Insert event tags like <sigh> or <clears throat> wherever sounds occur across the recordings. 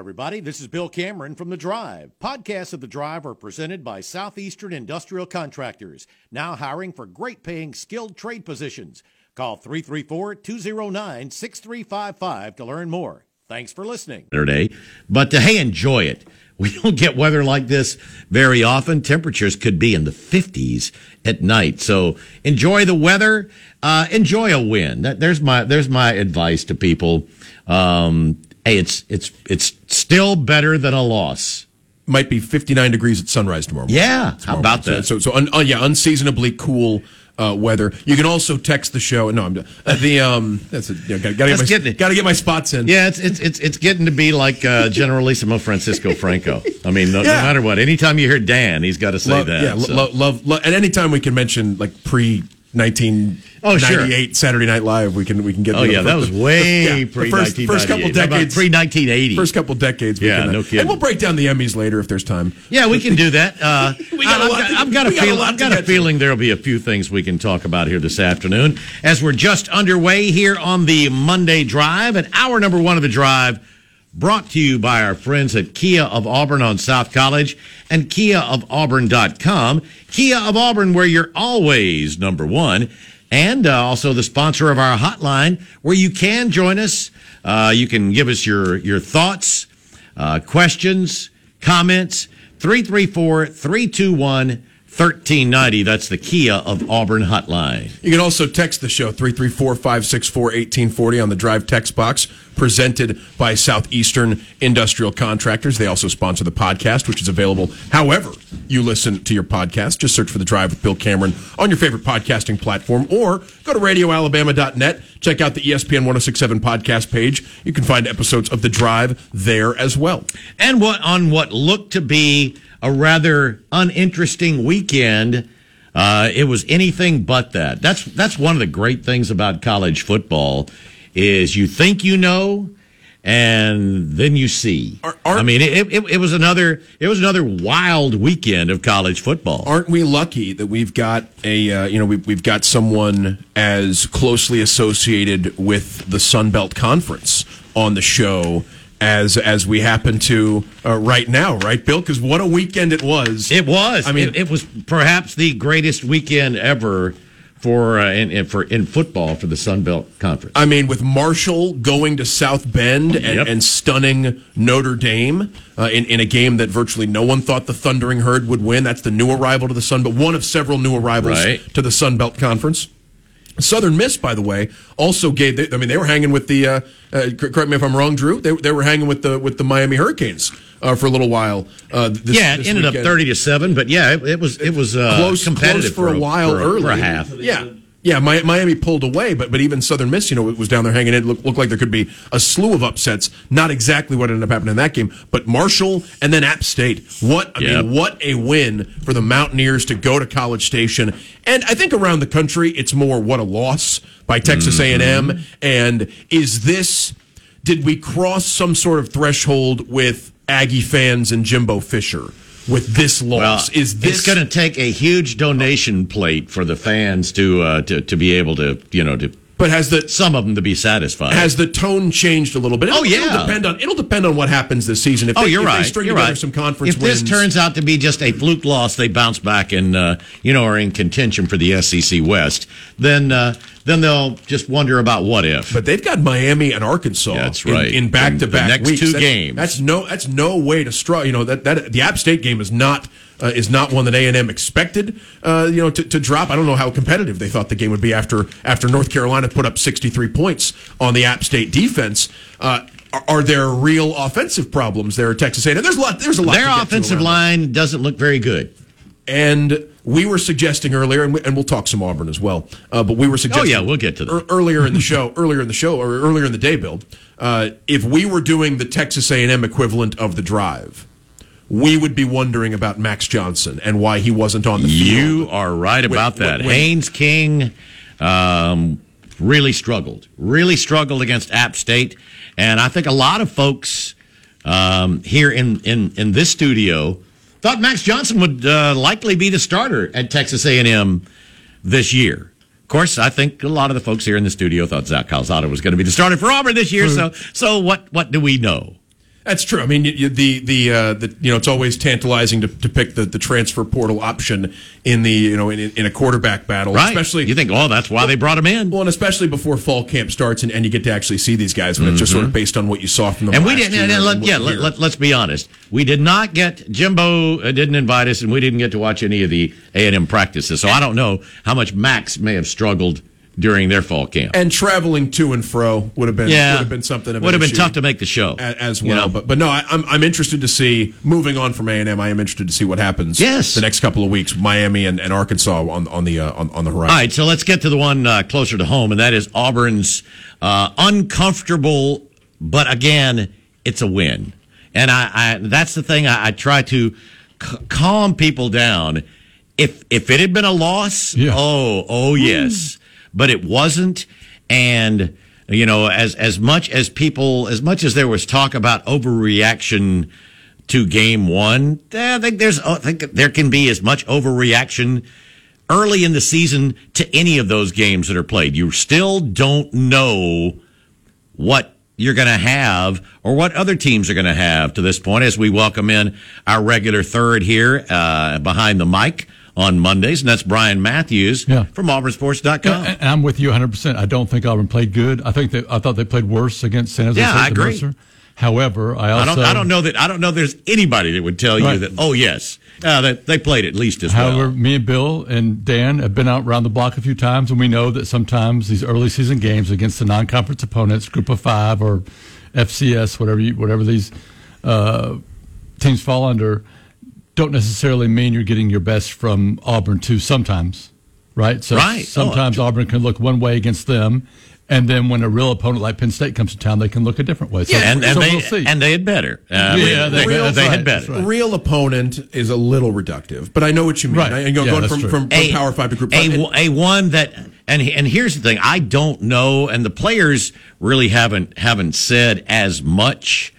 everybody. This is Bill Cameron from The Drive. Podcasts of The Drive are presented by Southeastern Industrial Contractors, now hiring for great paying skilled trade positions. Call 334 209 6355 to learn more. Thanks for listening. Saturday, but uh, hey, enjoy it. We don't get weather like this very often. Temperatures could be in the 50s at night. So enjoy the weather. Uh, enjoy a win. That, there's my there's my advice to people. Um, hey, it's it's it's still better than a loss. Might be 59 degrees at sunrise tomorrow. morning. Yeah, how about morning. that? So, so, so un, uh, yeah, unseasonably cool uh, weather. You can also text the show. No, I'm uh, the um. That's a, you know, gotta, gotta, That's get my, gotta get my spots in. Yeah, it's it's it's it's getting to be like uh, Generalissimo Francisco Franco. <laughs> I mean, no, no matter what, anytime you hear Dan, he's got to say love, that. yeah, so. lo- love, love, and anytime we can mention like pre. 1998 Oh, Saturday Night Live. We can we can get. Oh yeah, that was way the pre first, first couple decades. pre nineteen eighty. First couple decades. we Yeah, can, uh, no kidding. And we'll break down the Emmys later if there's time. Yeah, we can do that. Uh, <laughs> We got I've got, to- I've got a we got a feel. I've got a feeling there'll be a few things we can talk about here this afternoon as we're just underway here on the Monday Drive and hour number one of the drive. Brought to you by our friends at Kia of Auburn on South College and KiaofAuburn.com. Kia of Auburn, where you're always number one. And uh, also the sponsor of our hotline, where you can join us. Uh, you can give us your, your thoughts, uh, questions, comments. 334 321 1390. That's the Kia of Auburn hotline. You can also text the show 334-564-1840 on the drive text box presented by Southeastern Industrial Contractors. They also sponsor the podcast, which is available however you listen to your podcast. Just search for the drive with Bill Cameron on your favorite podcasting platform or go to radioalabama.net. Check out the ESPN 1067 podcast page. You can find episodes of the drive there as well. And what on what looked to be a rather uninteresting weekend, uh, it was anything but that. That's that's one of the great things about college football is you think you know, and then you see. Are- are- I mean, it, it, it was another it was another wild weekend of college football. aren't we lucky that we've got a uh, you know we've, we've got someone as closely associated with the Sun Belt Conference on the show as as we happen to uh, right now, right, Bill? Because what a weekend it was! It was. I mean- it, it was perhaps the greatest weekend ever for uh, in, in for in football for the Sun Belt Conference. I mean, with Marshall going to South Bend and, Yep. and stunning Notre Dame uh, in, in a game that virtually no one thought the Thundering Herd would win. That's the new arrival to the Sun but one of several new arrivals Right. to the Sun Belt Conference. Southern Miss, by the way, also gave. They, I mean, they were hanging with the. Uh, uh, correct me if I'm wrong, Drew. They, they were hanging with the with the Miami Hurricanes uh, for a little while. Uh, this, yeah, it this ended up thirty to seven, but yeah, it, it was it was uh, close, competitive close for, a while for early for a half. Yeah. Yeah, Miami pulled away, but but even Southern Miss, you know, was down there hanging in. It looked, looked like there could be a slew of upsets. Not exactly what ended up happening in that game, but Marshall and then App State. What I Yep. mean, what a win for the Mountaineers to go to College Station. And I think around the country, it's more what a loss by Texas mm-hmm. A and M. And is this? Did we cross some sort of threshold with Aggie fans and Jimbo Fisher with this Well, loss? is this it's going to take a huge donation plate for the fans to uh, to to be able to you know to But has the some of them to be satisfied. has the tone changed a little bit? It'll, Oh, yeah. it'll depend on it'll depend on what happens this season. If Oh, they, you're if right. They string you're together right. some conference if wins. this turns out to be just a fluke loss, they bounce back and uh, you know are in contention for the SEC West. Then uh, then they'll just wonder about what if. but they've got Miami and Arkansas. That's right. in back to back next weeks. two That's- games. That's no that's no way to struggle. You know that that the App State game is not. Uh, is not one that A and M expected, uh, you know, to, to drop. I don't know how competitive they thought the game would be after after North Carolina put up 63 points on the App State defense. Uh, are, are there real offensive problems there at Texas A&M? There's a lot. There's a lot. Their offensive line doesn't look very good. And we were suggesting earlier, and, we, and we'll talk some Auburn as well. Uh, but we were suggesting, Oh, yeah, we'll get to that. earlier in the show, <laughs> earlier in the show, or earlier in the day, Bill. Uh, if we were doing the Texas A&M equivalent of the drive, we would be wondering about Max Johnson and why he wasn't on the You field. are right about When- that. when- Haynes King um, really struggled, really struggled against App State, and I think a lot of folks um, here in, in in this studio thought Max Johnson would uh, likely be the starter at Texas A&M this year. Of course, I think a lot of the folks here in the studio thought Zach Calzada was going to be the starter for Auburn this year. So, so what? What do we know? That's true. I mean, you, the the uh, the you know it's always tantalizing to, to pick the, the transfer portal option in the you know in, in a quarterback battle, Right. especially you think, oh, that's why they brought him in. well, and especially before fall camp starts and, and you get to actually see these guys when it's just sort of based on what you saw from them. Mm-hmm. And we didn't. And let, and yeah, let, year. let, let's be honest. We did not get Jimbo uh, didn't invite us, and we didn't get to watch any of the A and M practices. So I don't know how much Max may have struggled during their fall camp. and traveling to and fro would have been yeah, would have been something of an would have been issue tough to make the show a- as you well. know? But but no, I, I'm I'm interested to see moving on from A and M. I am interested to see what happens. Yes. the next couple of weeks, Miami and, and Arkansas on on the uh, on, on the horizon. All right, so let's get to the one uh, closer to home, and that is Auburn's uh, uncomfortable, but again, it's a win. And I, I that's the thing I, I try to c- calm people down. If if it had been a loss, Yeah. oh oh yes, but it wasn't, and you know as as much as people as much as there was talk about overreaction to game one, I think there's I think there can be as much overreaction early in the season to any of those games that are played. You still don't know what you're going to have or what other teams are going to have to this point as we welcome in our regular third here uh, behind the mic on Mondays, and that's Brian Matthews Yeah. from AuburnSports.com. And I'm with you 100. percent I don't think Auburn played good. I think that I thought they played worse against San Jose Yeah, State I agree. Mercer. However, I I also don't. I don't know that. I don't know. There's anybody that would tell you that. Oh yes, uh, that they played at least as However, well. However, me and Bill and Dan have been out around the block a few times, and we know that sometimes these early season games against the non-conference opponents, Group of Five or FCS, whatever you, whatever these uh, teams fall under, don't necessarily mean you're getting your best from Auburn too. Sometimes, right? So Right. Oh, sometimes Auburn can look one way against them, and then when a real opponent like Penn State comes to town, they can look a different way. So, and and so they we'll see. and they had better. Uh, Yeah, we- they- they, that's they had better. right. Real opponent is a little reductive, but I know what you mean. Right. I, you know, Yeah, going that's from, true. from, from Power Five to Group a, Five. a one that and and here's the thing I don't know and the players really haven't haven't said as much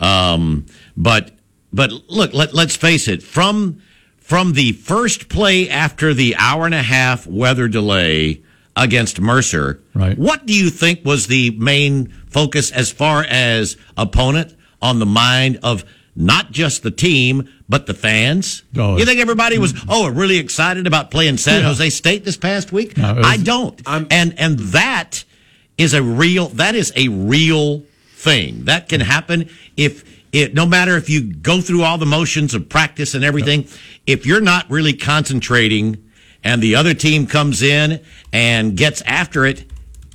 um but but look let, let's face it. From from the first play after the hour and a half weather delay against Mercer Right. what do you think was the main focus as far as opponent on the mind of not just the team but the fans? Oh, you think everybody was mm. oh really excited about playing San Yeah. Jose State this past week? No, was- I don't. I'm- and and that is a real that is a real thing. That can happen if it no matter if you go through all the motions of practice and everything if you're not really concentrating and the other team comes in and gets after it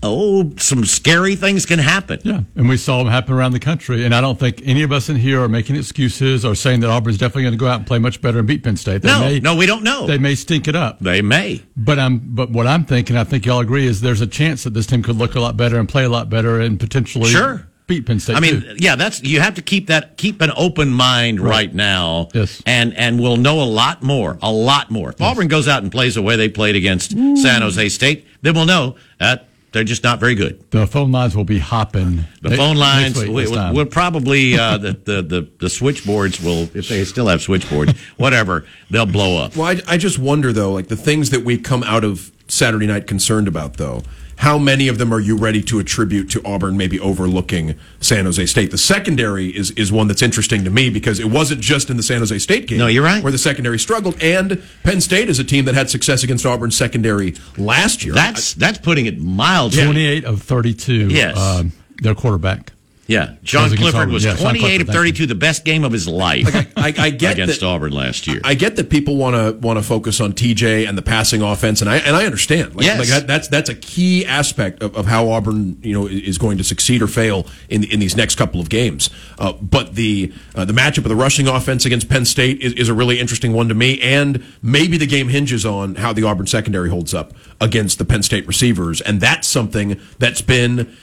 oh some scary things can happen Yeah, and we saw them happen around the country. And I don't think any of us in here are making excuses or saying that Auburn's definitely going to go out and play much better and beat Penn State. They no may, no we don't know They may stink it up. they may But I'm. But what I'm thinking, I think y'all agree, is there's a chance that this team could look a lot better and play a lot better and potentially Sure. Beat Penn State. I mean, too. yeah, that's you have to keep that keep an open mind right, now. Yes. and and we'll know a lot more, a lot more. If Auburn goes out and plays the way they played against San Jose State, then we'll know that they're just not very good. the phone lines will be hopping. The ne- phone lines week we, this time. will probably uh, <laughs> the, the the the switchboards will if they still have switchboards, whatever they'll blow up. Well, I, I just wonder though, like the things that we come out of Saturday night concerned about, though. How many of them are you ready to attribute to Auburn maybe overlooking San Jose State? The secondary is, is one that's interesting to me because it wasn't just in the San Jose State game. No, you're right. Where the secondary struggled, and Penn State is a team that had success against Auburn's secondary last year. That's that's putting it mildly. 28 of 32. Yes. um, their quarterback. Yeah, Sean Clifford Auburn. was Yeah, 28 Clifford, of 32, the best game of his life I, I get <laughs> against that, Auburn last year. I get that people want to want to focus on TJ and the passing offense, and I and I understand. Like, Yes. like that, that's that's a key aspect of, of how Auburn you know is going to succeed or fail in in these next couple of games. Uh, but the uh, the matchup of the rushing offense against Penn State is, is a really interesting one to me, and maybe the game hinges on how the Auburn secondary holds up against the Penn State receivers, and that's something that's been.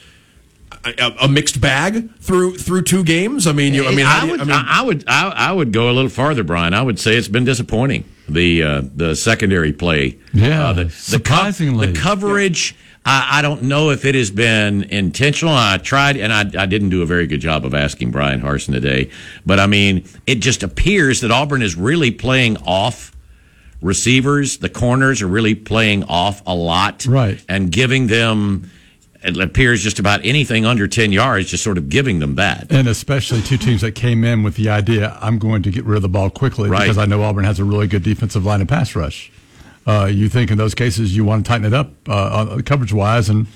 A, a mixed bag through through two games. I mean, you, I mean, I do you- would, I mean, I, I would, I, I would go a little farther, Brian. I would say it's been disappointing the uh, the secondary play. Yeah, uh, the, the, co- surprisingly. the coverage. I, I don't know if it has been intentional. I tried, and I, I didn't do a very good job of asking Bryan Harsin today. But I mean, it just appears that Auburn is really playing off receivers. The corners are really playing off a lot, Right. and giving them it appears just about anything under 10 yards, just sort of giving them that. And especially two teams that came in with the idea, I'm going to get rid of the ball quickly Right. because I know Auburn has a really good defensive line and pass rush. Uh, you think in those cases you want to tighten it up uh, coverage wise, and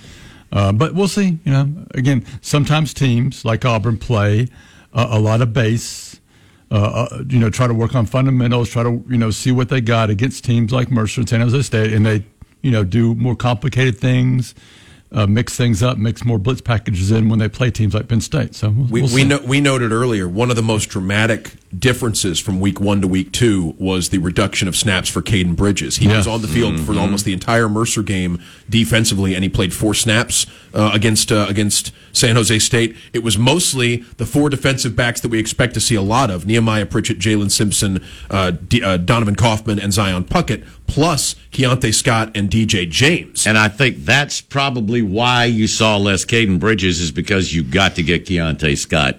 uh, but we'll see. You know, again, sometimes teams like Auburn play uh, a lot of base. Uh, uh, you know, try to work on fundamentals. Try to you know see what they got against teams like Mercer and San Jose State, and they you know do more complicated things. Uh, mix things up, mix more blitz packages in when they play teams like Penn State. So we'll, We, we'll we, see. no, we noted earlier one of the most dramatic differences from week one to week two was the reduction of snaps for Caden Bridges. He was on the field for almost the entire Mercer game defensively, and he played four snaps uh, against uh, against San Jose State. It was mostly the four defensive backs that we expect to see a lot of: Nehemiah Pritchett, Jaylin Simpson, uh, D, uh, Donovan Kaufman, and Zion Puckett, plus Keionta Scott and DJ James. And I think that's probably why you saw less Caden Bridges is because you got to get Keionta Scott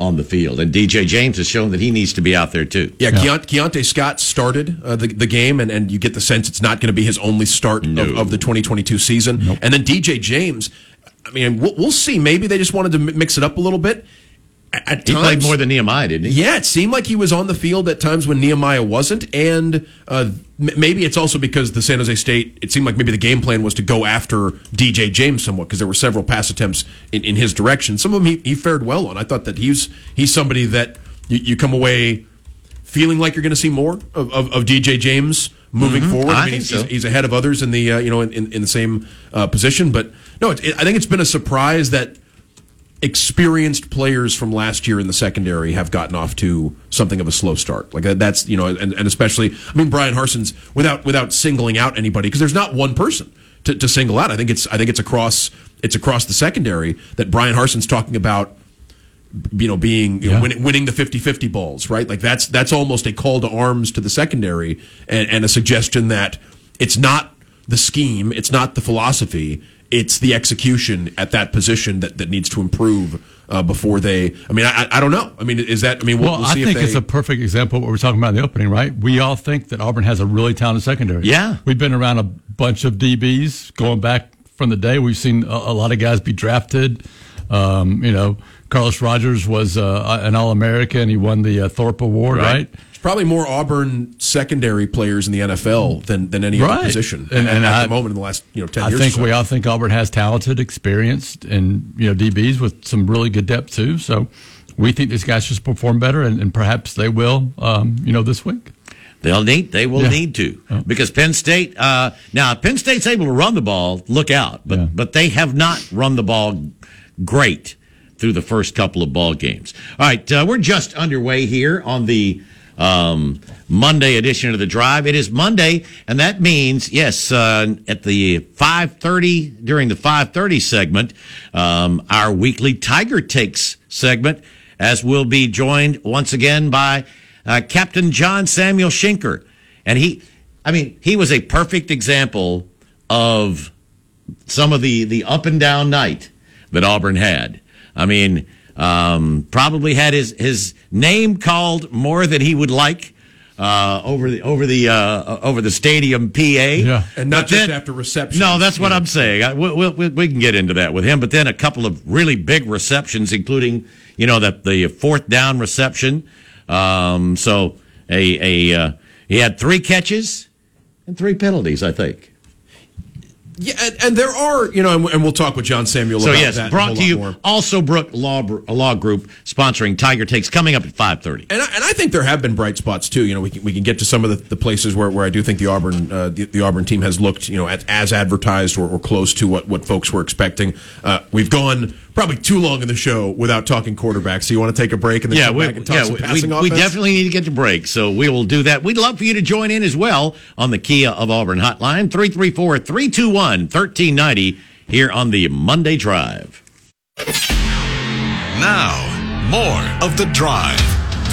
on the field. And DJ James has shown that he needs to be out there too. Yeah, Keont- Keionta Scott started uh, the, the game, and, and you get the sense it's not going to be his only start of, of the 2022 season. And then DJ James, I mean, we'll, we'll see. Maybe they just wanted to mix it up a little bit. At, at He times, played more than Nehemiah, didn't he? yeah, it seemed like he was on the field at times when Nehemiah wasn't, and uh, m- maybe it's also because the San Jose State. It seemed like maybe the game plan was to go after DJ James somewhat because there were several pass attempts in, in his direction. Some of them he, he fared well on. I thought that he's he's somebody that you, you come away feeling like you're going to see more of, of, of DJ James moving forward. Mm-hmm. I mean, think he's, so. he's, he's ahead of others in the uh, you know in, in, in the same uh, position, but no, it, it, I think it's been a surprise that experienced players from last year in the secondary have gotten off to something of a slow start. Like uh, that's you know, and, and especially I mean Bryan Harsin's without without singling out anybody because there's not one person to, to single out. I think it's I think it's across it's across the secondary that Bryan Harsin's talking about. You know, being you know, Yeah. winning, winning the 50-50 balls, right? Like that's that's almost a call to arms to the secondary and, and a suggestion that it's not the scheme, it's not the philosophy, it's the execution at that position that, that needs to improve uh, before they. I mean, I, I don't know. I mean, is that? I mean, we'll, Well, we'll I think they. it's a perfect example of what we're talking about in the opening, right? We all think that Auburn has a really talented secondary. Yeah. We've been around a bunch of DBs going back from the day. We've seen a, a lot of guys be drafted. Um, you know, Carlos Rogers was uh, an All American. He won the uh, Thorpe Award, Right. right? There's probably more Auburn secondary players in the NFL than, than any other position And- at, and at I- the moment in the last you know ten I years. think so. we all think Auburn has talented, experienced, and you know DBs with some really good depth too. So we think these guys just perform better, and, and perhaps they will. Um, you know, this week. They'll need. They will Yeah. need to because Penn State. Uh, now, if Penn State's able to run the ball. Look out! But Yeah. but they have not run the ball great through the first couple of ball games. All right, uh, we're just underway here on the um, Monday edition of the Drive. It is Monday, and that means yes, uh, at the five thirty during the five thirty segment, um, our weekly Tiger Takes segment, as we'll be joined once again by uh, Captain John Samuel Shenker, and he, I mean, he was a perfect example of some of the the up and down night that Auburn had. I mean, um, probably had his his name called more than he would like uh, over the over the uh, over the stadium PA. Yeah. And not But just after receptions. No, that's what Yeah. I'm saying. I, we, we, we can get into that with him. But then a couple of really big receptions, including you know the the fourth down reception. Um, so a a uh, he had three catches and three penalties, I think. Yeah, and, and there are you know, and, and we'll talk with John Samuel. So about yes, that brought to you more. also Brook Law Law Group sponsoring Tiger Takes coming up at five thirty. And I, and I think there have been bright spots too. You know, we can, we can get to some of the, the places where, where I do think the Auburn uh, the, the Auburn team has looked you know at, as advertised or, or close to what, what folks were expecting. Uh, we've gone probably too long in the show without talking quarterbacks. So you want to take a break and then Yeah, come we, back and talk yeah, some passing we, offense? we definitely need to get to break, so we will do that. We'd love for you to join in as well on the Kia of Auburn hotline, 334-321-1390 here on the Monday Drive. Now, more of The Drive.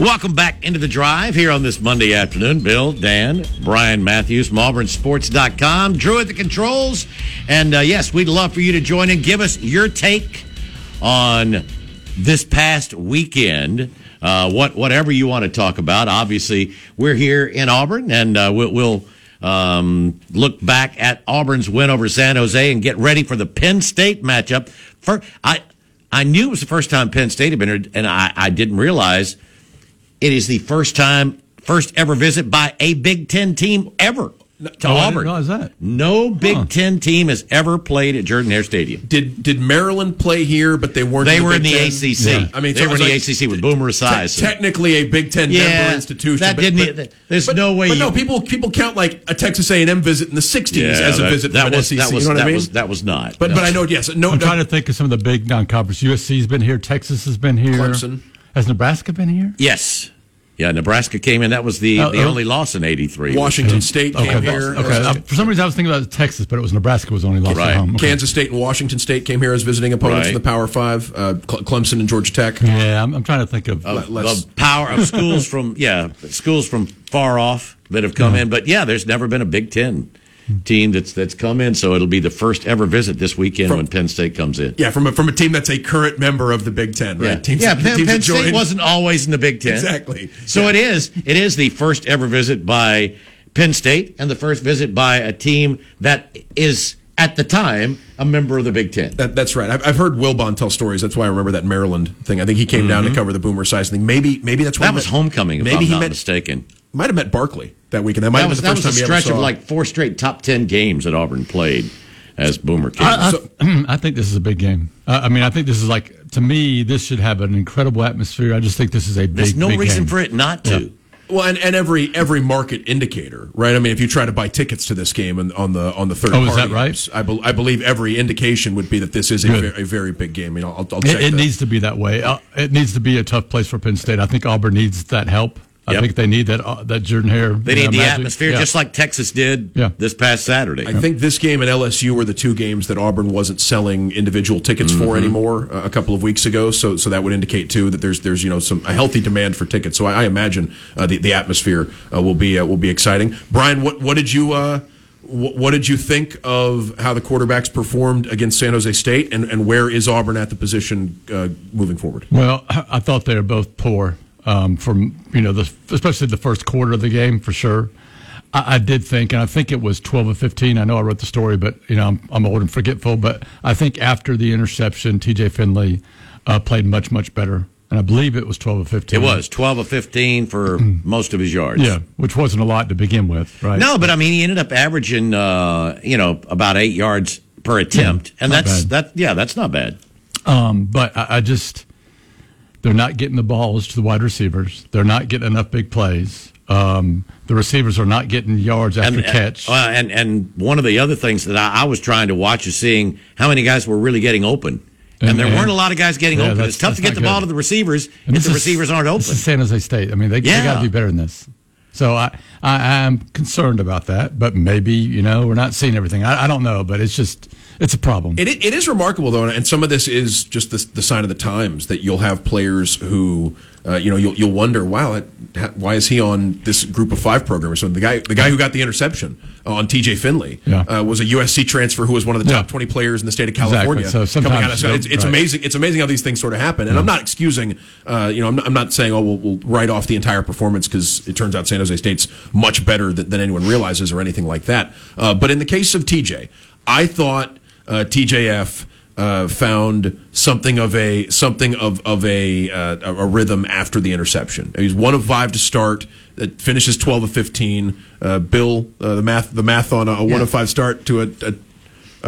Welcome back into the drive here on this Monday afternoon. Bill, Dan, Brian Matthews from AuburnSports.com, Drew at the controls. And uh, yes, we'd love for you to join in. Give us your take on this past weekend. Uh, what whatever you want to talk about. Obviously, we're here in Auburn, and uh, we'll, we'll um, look back at Auburn's win over San Jose and get ready for the Penn State matchup. For I I knew it was the first time Penn State had been here, and I, I didn't realize it is the first time, first ever visit by a Big Ten team ever to Oh, Auburn. realize that. No Big Huh. Ten team has ever played at Jordan Hare Stadium. Did did Maryland play here, but they weren't? They in were in the Ten? ACC. I mean, they so were in was the ACC with Boomer te- Esiason. technically a Big Ten Yeah, member institution. that but, didn't- but- there's but- no way But you- no, people people count like a Texas A and M visit in the '60s as a that, visit that to an was SEC. that was you know what that I mean? was that was not. but No. but I know yes. No, I'm no, trying to think of some of the big non-conference. USC's been here. Texas has been here. Clemson. Has Nebraska been here? yes, yeah. Nebraska came in. That was the Uh, the uh, only loss in '83. Washington State came Okay. here. Okay. Uh, for some reason, I was thinking about Texas, but it was Nebraska was the only lost Right. at home. Okay. Kansas State and Washington State came here as visiting opponents in the Power Five. Uh, Clemson and Georgia Tech. Yeah, I'm, I'm trying to think of. of, Let's- of power of schools from yeah schools from far off that have come in. But yeah, there's never been a Big Ten team that's that's come in. So it'll be the first ever visit this weekend From- when Penn State comes in. Yeah, from a, from a team that's a current member of the Big Ten, right? Yeah, Teams, yeah. Penn, Penn State wasn't always in the Big Ten. Exactly. So Yeah. it is. It is the first ever visit by Penn State and the first visit by a team that is at the time a member of the Big Ten. That, that's right. I've, I've heard Wilbon tell stories. That's why I remember that Maryland thing. I think he came down to cover the Boomer Esiason thing. Maybe maybe that's why Mm-hmm. That he was met- homecoming, if maybe I'm he not met, mistaken. Might have met Barkley that weekend. That might That have was, been the first was a time he ever stretch of like four straight top ten games that Auburn played as Boomer came. I, So- I, <clears throat> I think this is a big game. Uh, I mean, I think this is like to me, this should have an incredible atmosphere. I just think this is a big. There's no big reason game. for it not to. Well, and, and every every market indicator, right? I mean, if you try to buy tickets to this game and on the on the third Oh, is that right? apps, I, bel I believe every indication would be that this is a, Good. very, a very big game. You know, I'll, I'll check It, it needs to be that way. Uh, it needs to be a tough place for Penn State. I think Auburn needs that help. I Yep. think they need that uh, that Jordan Hare. They need know, the magic. atmosphere, Yeah. just like Texas did Yeah. this past Saturday. I think this game and LSU were the two games that Auburn wasn't selling individual tickets Mm-hmm. for anymore uh, a couple of weeks ago. So, so that would indicate too that there's there's you know some a healthy demand for tickets. So I, I imagine uh, the the atmosphere uh, will be uh, will be exciting. Brian, what what did you uh, what did you think of how the quarterbacks performed against San Jose State, and, and where is Auburn at the position uh, moving forward? Well, I thought they were both poor um, from you know the especially the first quarter of the game for sure. I, I did think, and I think it was twelve or fifteen. I know I wrote the story, but you know I'm, I'm old and forgetful. But I think after the interception, T.J. Finley uh, played much much better, and I believe it was twelve or it was 12 of 15 for <clears throat> most of his yards. yeah, which wasn't a lot to begin with, right? No, but I mean, he ended up averaging, uh, you know, about eight yards per attempt, and that's bad. that. Yeah, that's not bad. Um, but I, I just they're not getting the balls to the wide receivers. They're not getting enough big plays. Um, the receivers are not getting yards after and, catch. uh, and and one of the other things that I, I was trying to watch is seeing how many guys were really getting open. And, And- there and- weren't a lot of guys getting Yeah, open. It's tough to get the not ball to the receivers And if the is- receivers aren't This open. is San Jose State. I mean, they, they got to do better than this. So I, I am concerned about that, but maybe you know we're not seeing everything. I, I don't know, but it's just it's a problem. It, it is remarkable though, and some of this is just the, the sign of the times that you'll have players who, uh, you know, you'll, you'll wonder, wow, it, why is he on this group of five program or something? The guy, the guy who got the interception uh, on T.J. Finley Yeah. uh, was a USC transfer who was one of the top Yeah. twenty players in the state of Exactly. California. So coming out of, so it's, it's right. amazing. It's amazing how these things sort of happen, and I'm not excusing. Uh, you know, I'm not, I'm not saying oh we'll, we'll write off the entire performance because it turns out San Jose State's much better than, than anyone realizes or anything like that. Uh, but in the case of TJ, I thought uh, TJF uh, found something of a something of of a uh, a rhythm after the interception. He's one of five to start. It finishes twelve of fifteen. Uh, Bill, uh, the math the math on a, a one of five start to a. a,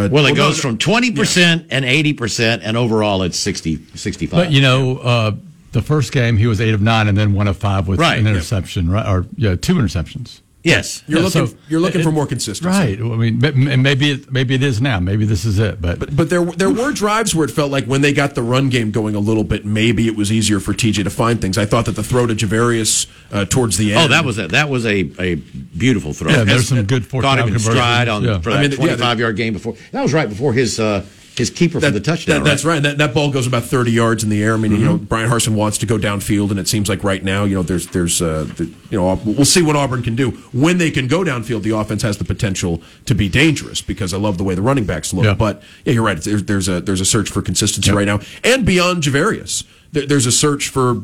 a well, it goes from 20% and 80%, and overall it's 60, 65. But you know, uh, the first game he was eight of nine and then one of five with Right. an interception, right? Or yeah, two interceptions. Yes. You're Yeah, looking so you're looking it- for more consistency. Right. I mean, and maybe it, maybe it is now. Maybe this is it. But, But but there there were drives where it felt like when they got the run game going a little bit, maybe it was easier for TJ to find things. I thought that the throw to Ja'Varrius uh, towards the end. Oh, that was a that was a, a beautiful throw. Yeah, there's As- some good fourth caught him down in stride on Yeah. for I that mean, yeah, 25 yard game before. That was right before his uh, his keeper for the touchdown. that- That's right. That, that ball goes about 30 yards in the air. I mean, you know, Mm-hmm. Bryan Harsin wants to go downfield, and it seems like right now, you know, there's, there's, uh, the, you know, we'll see what Auburn can do. When they can go downfield, the offense has the potential to be dangerous because I love the way the running backs look. Yeah. But yeah, you're right. It's- There's, there's a there's a search for consistency right now, and beyond Ja'Varrius, there, there's a search for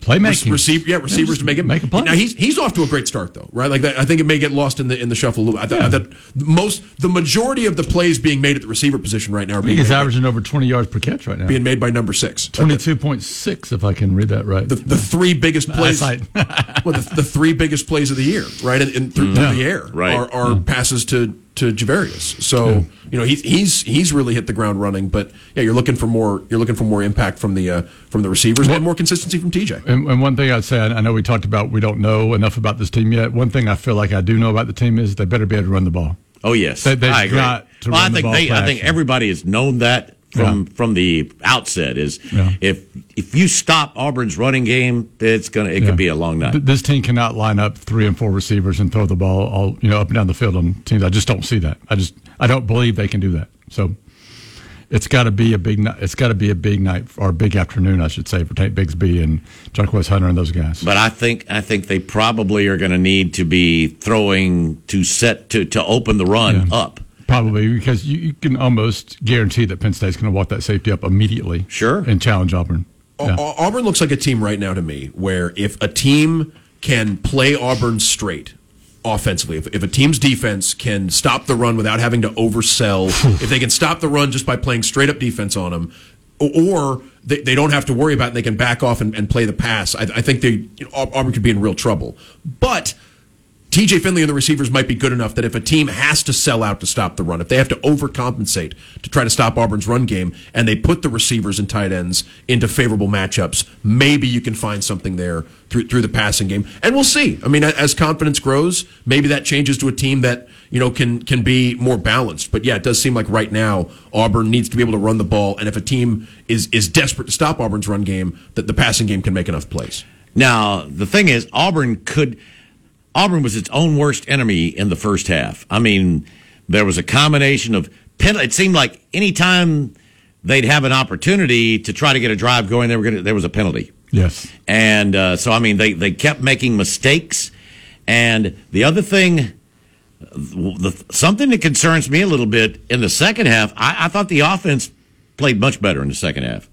Playmaking. receiver, yeah, receivers to make it. Make a play. Now he's he's off to a great start though, right? Like that, I think it may get lost in the in the shuffle a little. I, th- I thought most the majority of the plays being made at the receiver position right now are being he's made, by- averaging over 20 yards per catch right now. being made by number six. 22.6, if I can read that right. The, the three biggest plays, <laughs> well, the, the three biggest plays of the year, right, in, in, through, through the air, Right. are, are hmm. passes to to Ja'Varrius. So you know he's he's he's really hit the ground running. But yeah, you're looking for more. You're looking for more impact from the uh, from the receivers and more consistency from TJ. And, and one thing I'd say, I I know we talked about we don't know enough about this team yet. One thing I feel like I do know about the team is they better be able to run the ball. Oh yes, They- they've I agree. got to well, I run the think ball they, I think everybody has known that from Yeah. from the outset. Is Yeah. if if you stop Auburn's running game, it's gonna it Yeah. could be a long night. This team cannot line up three and four receivers and throw the ball all you know up and down the field on teams. I just don't see that. I just I don't believe they can do that. So it's got to be a big. ni- It's got to be a big night or a big afternoon, I should say, for Tank Bigsby and Jarquez Hunter and those guys. But I think I think they probably are going to need to be throwing to set to to open the run Yeah. up. Probably because you, you can almost guarantee that Penn State's going to walk that safety up immediately. Sure. and challenge Auburn. Yeah. Auburn looks like a team right now to me where if a team can play Auburn straight offensively, if, if a team's defense can stop the run without having to oversell, <sighs> if they can stop the run just by playing straight up defense on them, or they, they don't have to worry about it and they can back off and, and play the pass, I, I think they you know, Auburn could be in real trouble. But TJ Finley and the receivers might be good enough that if a team has to sell out to stop the run, if they have to overcompensate to try to stop Auburn's run game, and they put the receivers and tight ends into favorable matchups, maybe you can find something there through through the passing game. And we'll see. I mean, as confidence grows, maybe that changes to a team that you know can can be more balanced. But yeah, it does seem like right now Auburn needs to be able to run the ball, and if a team is is desperate to stop Auburn's run game, that the passing game can make enough plays. Now the thing is, Auburn could. Auburn was its own worst enemy in the first half. I mean, there was a combination of pen. It seemed like anytime they'd have an opportunity to try to get a drive going, they were going. There was a penalty. Yes. And uh, so, I mean, they, they kept making mistakes. And the other thing, the, something that concerns me a little bit in the second half, I, I thought the offense played much better in the second half.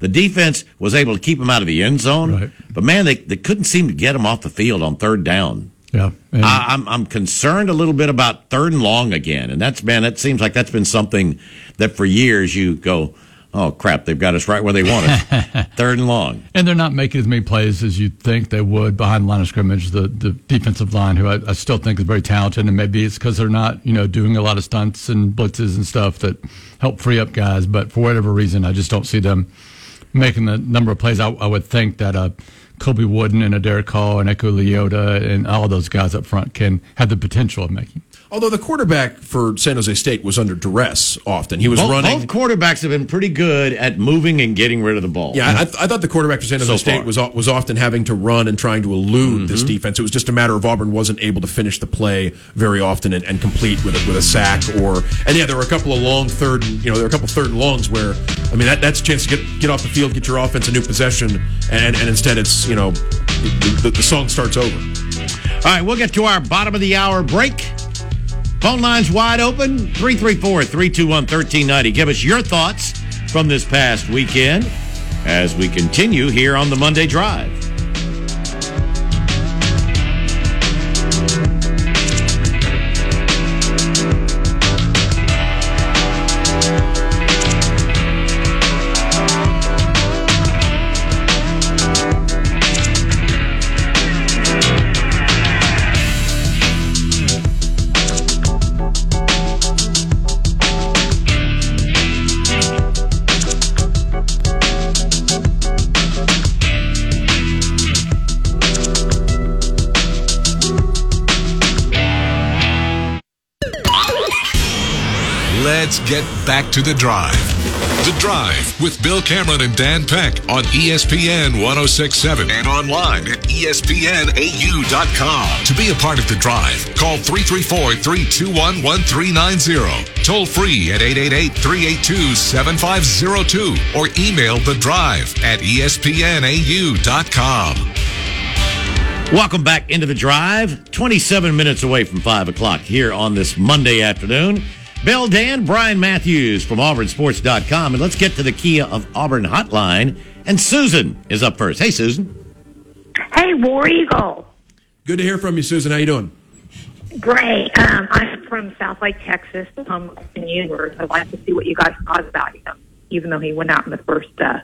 The defense was able to keep them out of the end zone, Right. but man, they, they couldn't seem to get them off the field on third down. Yeah. I, I'm I'm concerned a little bit about third and long again, and that's man, that seems like that's been something that for years you go, oh crap, they've got us right where they want us, <laughs> third and long. And they're not making as many plays as you'd think they would behind the line of scrimmage. The the defensive line, who I, I still think is very talented, and maybe it's because they're not, you know, doing a lot of stunts and blitzes and stuff that help free up guys. But for whatever reason, I just don't see them making the number of plays I, I would think that uh, Colby Wooden and a Derick Hall and Eku Leota and all those guys up front can have the potential of making. Although the quarterback for San Jose State was under duress often, he was Both, running. both quarterbacks have been pretty good at moving and getting rid of the ball. Yeah, I, I thought the quarterback for San Jose So State far. was was often having to run and trying to elude this Mm-hmm. defense. It was just a matter of Auburn wasn't able to finish the play very often and, and complete with a, with a sack or and yeah, there were a couple of long third and you know there were a couple of third and longs where I mean that, that's a chance to get get off the field, get your offense a new possession, and and instead it's you know the, the, the song starts over. All right, we'll get to our bottom of the hour break. Phone lines wide open 334 321 1390. Give us your thoughts from this past weekend as we continue here on the Monday Drive. Back to the drive. The Drive with Bill Cameron and Dan Peck on ESPN 1067 and online at ESPNAU.com. To be a part of the drive, call 334 321 1390. Toll free at 888 382 7502 or email the drive at ESPNAU.com. Welcome back into the drive. 27 minutes away from 5 o'clock here on this Monday afternoon. Bill Dan, Brian Matthews from AuburnSports.com. And let's get to the Kia of Auburn hotline. And Susan is up first. Hey, Susan. Hey, War Eagle. Good to hear from you, Susan. How you doing? Great. Um, I'm from South Lake, Texas. I'm in Universe. I'd like to see what you guys thought about him, even though he went out in the first uh,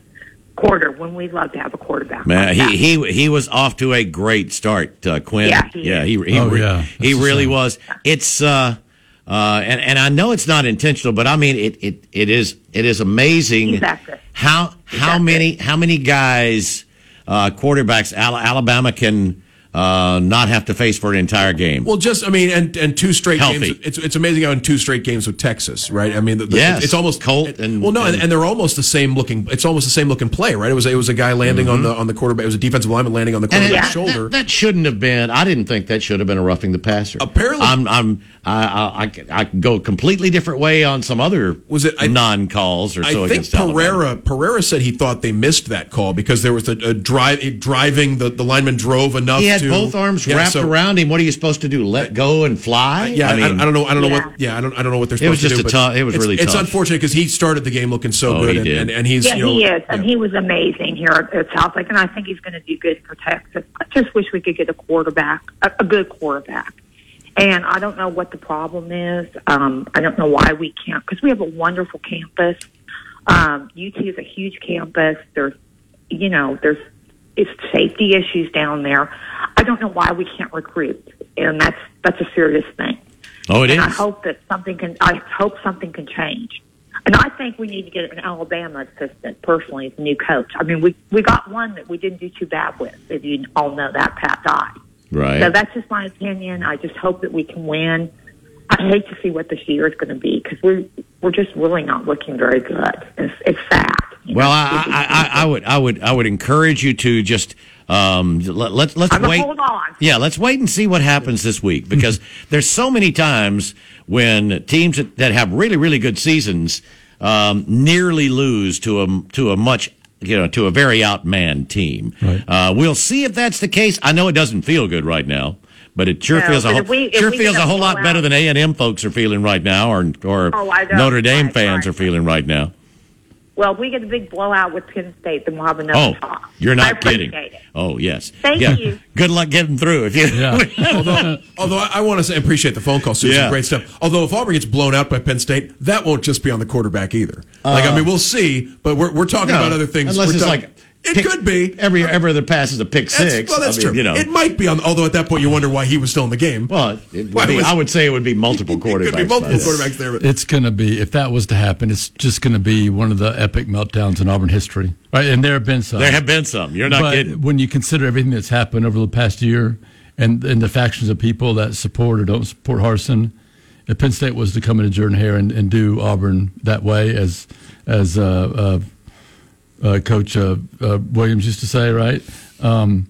quarter when we love to have a quarterback. Man, like he, he he was off to a great start, uh, Quinn. Yeah, he yeah, he he, Oh, re- yeah. he really shame. was. It's uh uh and and I know it's not intentional, but I mean it it it is it is amazing accurate. how how accurate. many how many guys uh quarterbacks Alabama can uh not have to face for an entire game. Well, just I mean, and and two straight Healthy. games. It's it's amazing how in two straight games with Texas, right? I mean, the, the- Yes. it's almost Colt and- well, no, and, and- and they're almost the same looking. It's almost the same looking play, right? It was it was a guy landing on the on the quarterback. It was a defensive lineman landing on the Mm-hmm. And quarterback's it- shoulder. That, that shouldn't have been. I didn't think that should have been a roughing the passer. Apparently- I'm. I'm. I. I. I, could- I go a completely different way on some other Was it- non calls or I so think against Alabama. Pereira Pereira said he thought they missed that call because there was a, a drive driving the, the lineman drove enough. He had to, both arms Yeah, wrapped so- around him. What are you supposed to do? Let go and fly? Yeah, I, mean, I, mean, don't know. I don't know Yeah. what. Yeah, I don't. I don't know what they're supposed to do. It was supposed to just do. a tough- it was really It's tough. unfortunate because he started the game looking so Oh, good, he and, did. and, and he's Yeah, you know, he is, and he was amazing here at, at South Lake, and I think he's going to do good for Texas. I just wish we could get a quarterback, a, a good quarterback. And I don't know what the problem is. Um, I don't know why we can't, because we have a wonderful campus. Um, UT is a huge campus. There's, you know, there's it's safety issues down there. I don't know why we can't recruit, and that's that's a serious thing. Oh, it and is. I hope that something can. I hope something can change. And I think we need to get an Alabama assistant personally as a new coach. I mean, we we got one that we didn't do too bad with. If you all know that, Pat Dye. right. So that's just my opinion. I just hope that we can win. I hate to see what this year is going to be because we're we're just really not looking very good. It's, it's sad. You well. I, I, I, I would, I would, I would encourage you to just um, let, let let's I'm wait. hold on. Yeah, let's wait and see what happens this week because <laughs> there's so many times when teams that, that have really, really good seasons um, nearly lose to a to a much you know to a very outmanned team. Right. Uh, we'll see if that's the case. I know it doesn't feel good right now. But it sure No, feels a whole, we- if sure we feels a a whole lot blowout- better than A and M folks are feeling right now, or or Oh, Notre Dame Right, fans right. are feeling right now. Well, if we get a big blowout with Penn State, then we'll have another Oh, talk. you're I not kidding. it. Oh, yes. Thank Yeah. you. Good luck getting through. If you, Yeah. <laughs> <laughs> although, although I, I want to say, appreciate the phone call, Susan. Yeah. Great stuff. Although if Auburn gets blown out by Penn State, that won't just be on the quarterback either. like I mean, we'll see, but we're, we're talking Uh, No, about other things. Unless We're it's talking- like it pick- could be. every every other pass is a pick That's- six. well, that's I mean, true. You know, It might be on. Although at that point you wonder why he was still in the game. well, it would Why be, was- I would say it would be multiple <laughs> It quarterbacks. could be multiple by quarterbacks there. But It's going to be if that was to happen, it's just going to be one of the epic meltdowns in Auburn history, right? And there have been some. There have been some. You're not but kidding. when you consider everything that's happened over the past year, and and the factions of people that support or don't support Harsin, if Penn State was to come into Jordan Hare and, and do Auburn that way, as as uh, uh, Coach uh, uh, Williams used to say, right? Um,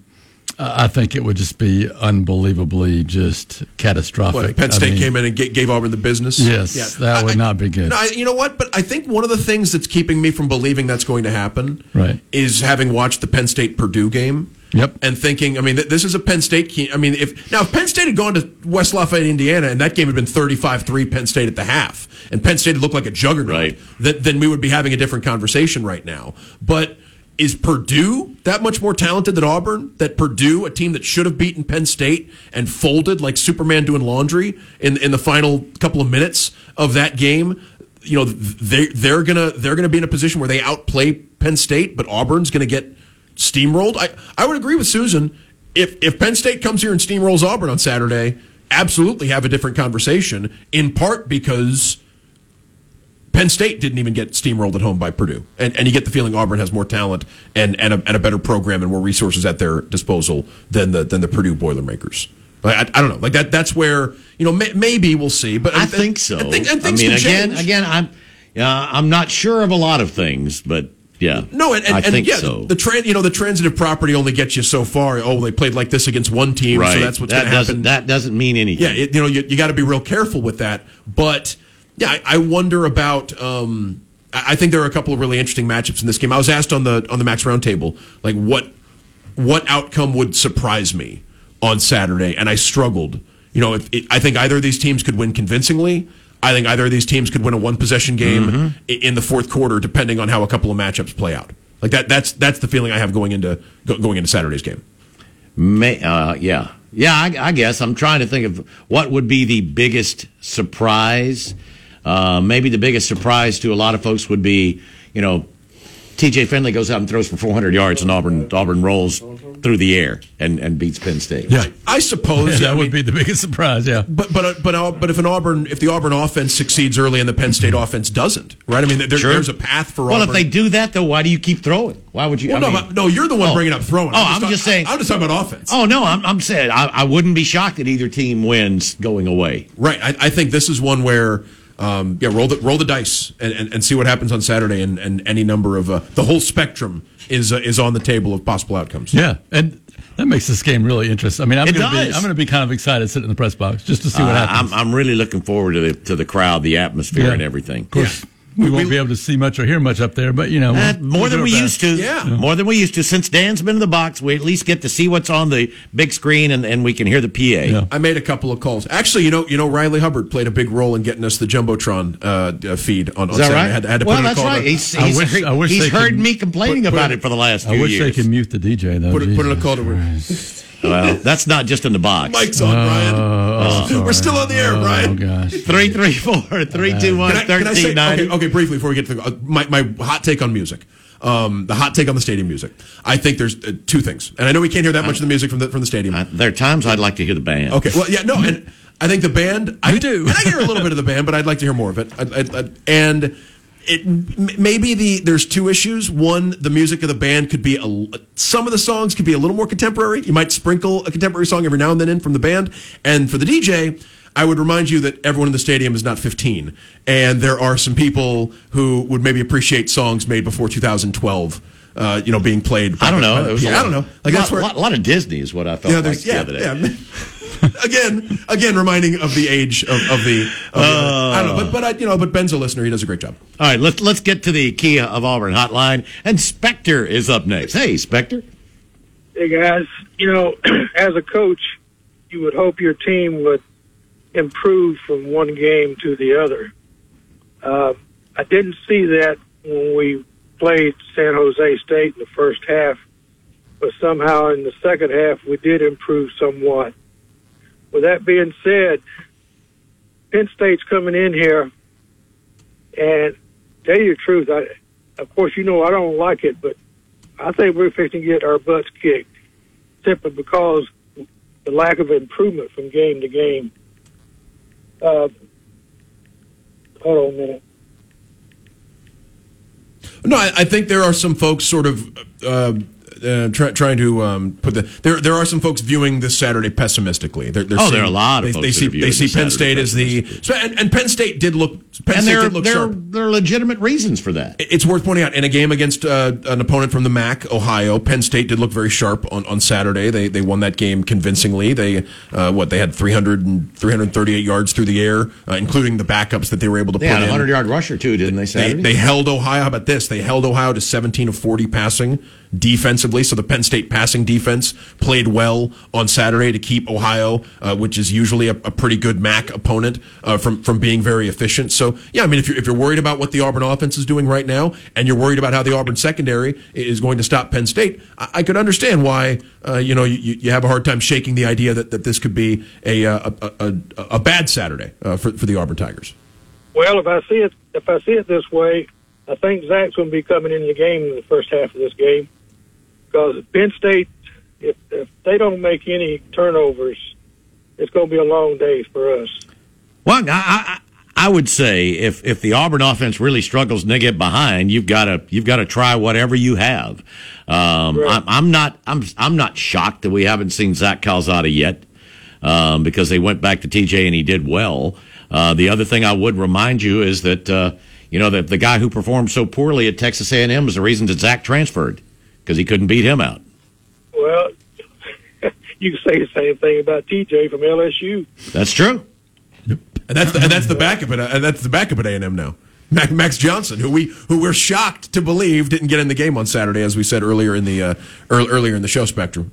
I I think it would just be unbelievably just catastrophic. what, if Penn I State mean, came in and ga- gave Auburn the business. Yes, that would not be good. No, I, you know what? But I think one of the things that's keeping me from believing that's going to happen, Right. is having watched the Penn State Purdue game. Yep. And thinking, I mean, this is a Penn State. Key, I mean, if now if Penn State had gone to West Lafayette, Indiana, and that game had been 35-3 Penn State at the half, and Penn State had looked like a juggernaut, Right. that, then we would be having a different conversation right now. But is Purdue that much more talented than Auburn? That Purdue, a team that should have beaten Penn State and folded like Superman doing laundry in in the final couple of minutes of that game, you know, they they're gonna they're gonna be in a position where they outplay Penn State, but Auburn's gonna get steamrolled. I I would agree with Susan. If if Penn State comes here and steamrolls Auburn on Saturday, absolutely have a different conversation. In part because Penn State didn't even get steamrolled at home by Purdue. And, and you get the feeling Auburn has more talent and, and, a, and a better program and more resources at their disposal than the, than the Purdue Boilermakers. Like, I, I don't know. Like that. That's where you know may, maybe we'll see. But I think so. And, thi- and I mean, again, again, I'm Uh, I'm not sure of a lot of things, but yeah. No, and, and, I and think yeah, so. the tran- you know the transitive property only gets you so far. Oh, they played like this against one team, right. so that's what's that going to doesn't happen. that doesn't mean anything. yeah, it, you know you, you got to be real careful with that. But yeah, I, I wonder about. Um, I think there are a couple of really interesting matchups in this game. I was asked on the on the Max Roundtable, like what what outcome would surprise me on Saturday, and I struggled. You know, if it, I think either of these teams could win convincingly. I think either of these teams could win a one possession game Mm-hmm. in the fourth quarter, depending on how a couple of matchups play out. Like that. That's that's the feeling I have going into go, going into Saturday's game. May, uh, yeah, yeah. I, I guess I'm trying to think of what would be the biggest surprise. Uh, maybe the biggest surprise to a lot of folks would be, you know, T.J. Finley goes out and throws for 400 yards, and Auburn Auburn rolls through the air and, and beats Penn State. Yeah. I suppose <laughs> that I would mean, be the biggest surprise. Yeah. But but uh, but uh, but if an Auburn if the Auburn offense succeeds early and the Penn State offense doesn't, right? I mean, there, Sure. there's a path for Well, Auburn. if they do that, though, why do you keep throwing? Why would you? well, I no, mean- but- no, you're the one Oh. bringing up throwing. Oh, I'm talk- just saying- I'm just talking about offense. Oh no, I'm, I'm saying I, I wouldn't be shocked that either team wins going away. Right. I, I think this is one where. Um, yeah, roll the roll the dice and, and, and see what happens on Saturday, and, and any number of uh, the whole spectrum is uh, is on the table of possible outcomes. Yeah, and that makes this game really interesting. I mean, I'm It going to be. I'm going to be kind of excited sitting in the press box just to see what Uh, happens. I'm, I'm really looking forward to the to the crowd, the atmosphere, Yeah. and everything. of course, we, won't be able to see much or hear much up there, but you know, Uh, we'll- more we'll than we our used to. Yeah. More than we used to. Since Dan's been in the box, we at least get to see what's on the big screen and, and we can hear the PA. Yeah. I made a couple of calls. Actually, you know, you know, Riley Hubbard played a big role in getting us the jumbotron uh, uh, feed on, on Is that Saturday. right? I had, I had to well, put in a that's call right. to- He's, I he's, wish- heard, I wish he's heard could me complaining put- put about it- it for the last few I wish years. they could mute the DJ though. put, it- put in a Jesus call to Christ. Well, that's not just in the box. Mike's on, Brian. Oh, We're still on the air, Brian. oh gosh. Three three four three two one Can I, can I say, thirteen ninety. okay, okay, briefly before we get to the, uh, my, my hot take on music. Um, the hot take on the stadium music. I think there's uh, two things, and I know we can't hear that much of the music from the from the stadium. Uh, there are times I'd like to hear the band. Okay, well, yeah, no, and I think the band. I do. <laughs> And I hear a little bit of the band, but I'd like to hear more of it. I, I, I, and it maybe the there's two issues. One, the music of the band could be a some of the songs could be a little more contemporary. You might sprinkle a contemporary song every now and then in from the band. And for the DJ, I would remind you that everyone in the stadium is not 15, and there are some people who would maybe appreciate songs made before 2012. Uh, you know, being played. by I don't by know. It was a lot, I don't know. Like a that's lot, where lot, lot of Disney is what I felt yeah, like the yeah, other day. yeah. <laughs> again, again, reminding of the age of, of the. Of the I don't know, but but I, you know, but Ben's a listener. He does a great job. All right, let's let's get to the Kia of Auburn hotline, and Spectre is up next. Hey, Spectre. Hey guys, you know, <clears throat> as a coach, you would hope your team would improve from one game to the other. Uh, I didn't see that when we played San Jose State in the first half, but somehow in the second half we did improve somewhat. With that being said, Penn State's coming in here, and tell you the truth, I, of course, you know I don't like it, but I think we're fixing to get our butts kicked simply because the lack of improvement from game to game. Uh, hold on a minute. No, I, I think there are some folks sort of uh, uh, try, trying to um, put the there. There are some folks viewing this Saturday pessimistically. They're, they're Oh, seeing- there are a lot of they, folks they see they see Penn State as the so, and, and Penn State did look Penn and State there did look there sharp. there are legitimate reasons for that. It's worth pointing out in a game against uh, an opponent from the MAC, Ohio, Penn State did look very sharp on, on Saturday. They they won that game convincingly. They uh, what they had 300 and 338 yards through the air, uh, including the backups that they were able to They put had a hundred yard rusher too, didn't they? They, they held Ohio. How about this? They held Ohio to 17 of 40 passing defensively. So the Penn State passing defense played well on Saturday to keep Ohio, uh, which is usually a, a pretty good MAC opponent, uh, from from being very efficient. So yeah, I mean, if you're if you're worried about what the Auburn offense is doing right now, and you're worried about how the Auburn secondary is going to stop Penn State, I, I could understand why uh, you know you, you have a hard time shaking the idea that, that this could be a uh, a, a, a, bad Saturday uh, for for the Auburn Tigers. Well, if I see it, if I see it this way, I think Zach's going to be coming in the game in the first half of this game because Penn State, if, if they don't make any turnovers, it's going to be a long day for us. Well, I, I, I would say if if the Auburn offense really struggles and they get behind, you've got to you've got to try whatever you have. Um, Right. I'm, I'm not I'm I'm not shocked that we haven't seen Zach Calzada yet um, because they went back to TJ and he did well. Uh, the other thing I would remind you is that uh, You know, the, the guy who performed so poorly at Texas A&M is the reason that Zach transferred because he couldn't beat him out. Well, <laughs> you can say the same thing about TJ from LSU. That's true. And that's the, and that's the backup at and that's the backup at A and M now. Max Johnson, who we who we're shocked to believe didn't get in the game on Saturday, as we said earlier in the uh, earl- earlier in the show. Spectrum,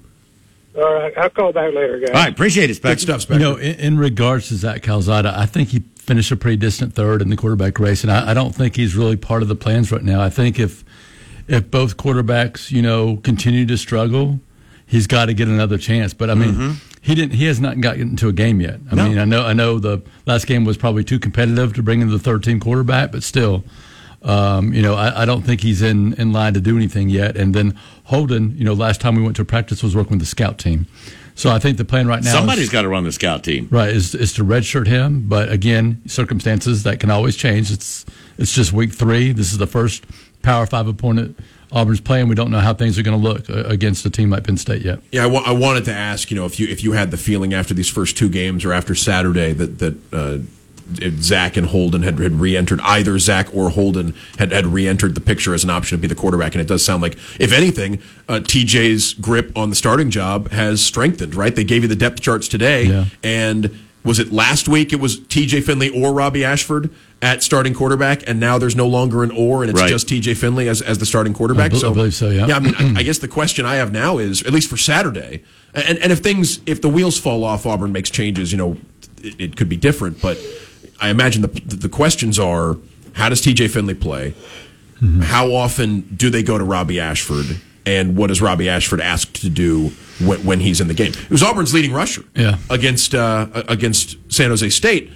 All right, I'll call back later, guys. All right, appreciate it, good Spectrum. stuff. You know, in, in regards to Zach Calzada, I think he finished a pretty distant third in the quarterback race, and I, I don't think he's really part of the plans right now. I think if if both quarterbacks, you know, continue to struggle, he's got to get another chance. But I mean, he didn't. He has not gotten into a game yet. I No. mean, I know. I know the last game was probably too competitive to bring in the third team quarterback, but still. Um, you know, I, I don't think he's in, in line to do anything yet. And then Holden, you know, last time we went to practice was working with the scout team. So I think the plan right now Somebody's got to run the scout team. Right, is is to redshirt him, but again, circumstances that can always change. It's it's just week three. This is the first Power Five opponent Auburn's playing. We don't know how things are going to look uh, against a team like Penn State yet. Yeah, I wanted to ask, you know, if you if you had the feeling after these first two games or after Saturday that that uh, Zach and Holden had, had re-entered either Zach or Holden had, had re-entered the picture as an option to be the quarterback, and it does sound like, if anything, uh, TJ's grip on the starting job has strengthened. Right? They gave you the depth charts today, Yeah. and was it last week? It was TJ Finley or Robbie Ashford at starting quarterback, and now there's no longer an or, and it's Right. just TJ Finley as, as the starting quarterback. I bel- I believe so, yeah. Yeah, I mean, I, <clears throat> I guess the question I have now is, at least for Saturday, and, and if things, if the wheels fall off, Auburn makes changes, you know, it, it could be different. But I imagine the the questions are, how does TJ Finley play? Mm-hmm. How often do they go to Robbie Ashford? And what is Robbie Ashford asked to do when, when he's in the game? It was Auburn's leading rusher Yeah. against uh, against San Jose State,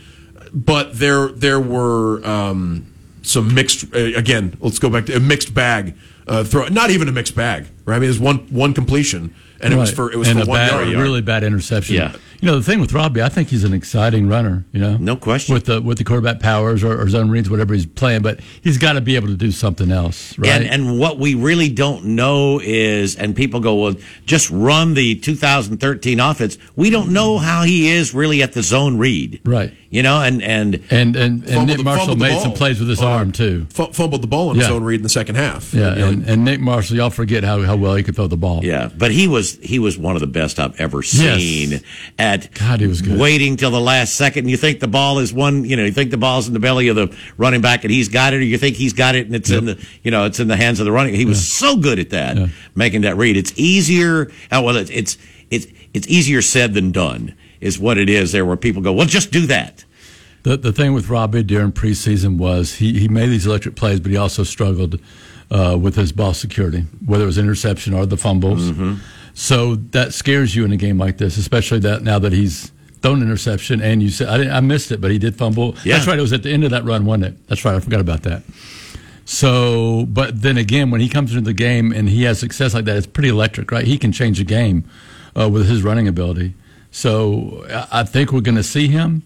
but there there were um, some mixed. Uh, again, let's go back to a mixed bag. Uh, throw not even a mixed bag, right? I mean, it was one one completion, and it was for it was and for a one bad, yard. really bad interception. Yeah. You know the thing with Robbie, I think he's an exciting runner. You know, No question. with the with the quarterback powers or, or zone reads, whatever he's playing, but he's got to be able to do something else, right? And, and what we really don't know is, and people go, well, just run the 2013 offense. We don't know how he is really at the zone read. Right. You know, and, and and and, and Nick the- Marshall made some plays with his Uh, arm too. F- fumbled the ball in his Yeah. own read in the second half. Yeah, You know, and, and Nick Marshall, y'all forget how, how well he could throw the ball. yeah, but he was, he was one of the best I've ever seen God, he was good. waiting till the last second. And you think the ball is one, you know, you think the ball's in the belly of the running back and he's got it, or you think he's got it and it's in the, you know, it's in the hands of the running. He was so good at that, Yeah. making that read. It's easier. Oh, well, it's, it's, it's, it's easier said than done is what it is there where people go, well, just do that. The the thing with Robbie during preseason was he, he made these electric plays, but he also struggled uh, with his ball security, whether it was interception or the fumbles. Mm-hmm. So that scares you in a game like this, especially that now that he's thrown an interception and you said I, didn't, I missed it, but he did fumble. Yeah. That's right. It was at the end of that run, wasn't it? That's right. I forgot about that. So, but then again, when he comes into the game and he has success like that, it's pretty electric, right? He can change the game uh, with his running ability. So I think we're going to see him.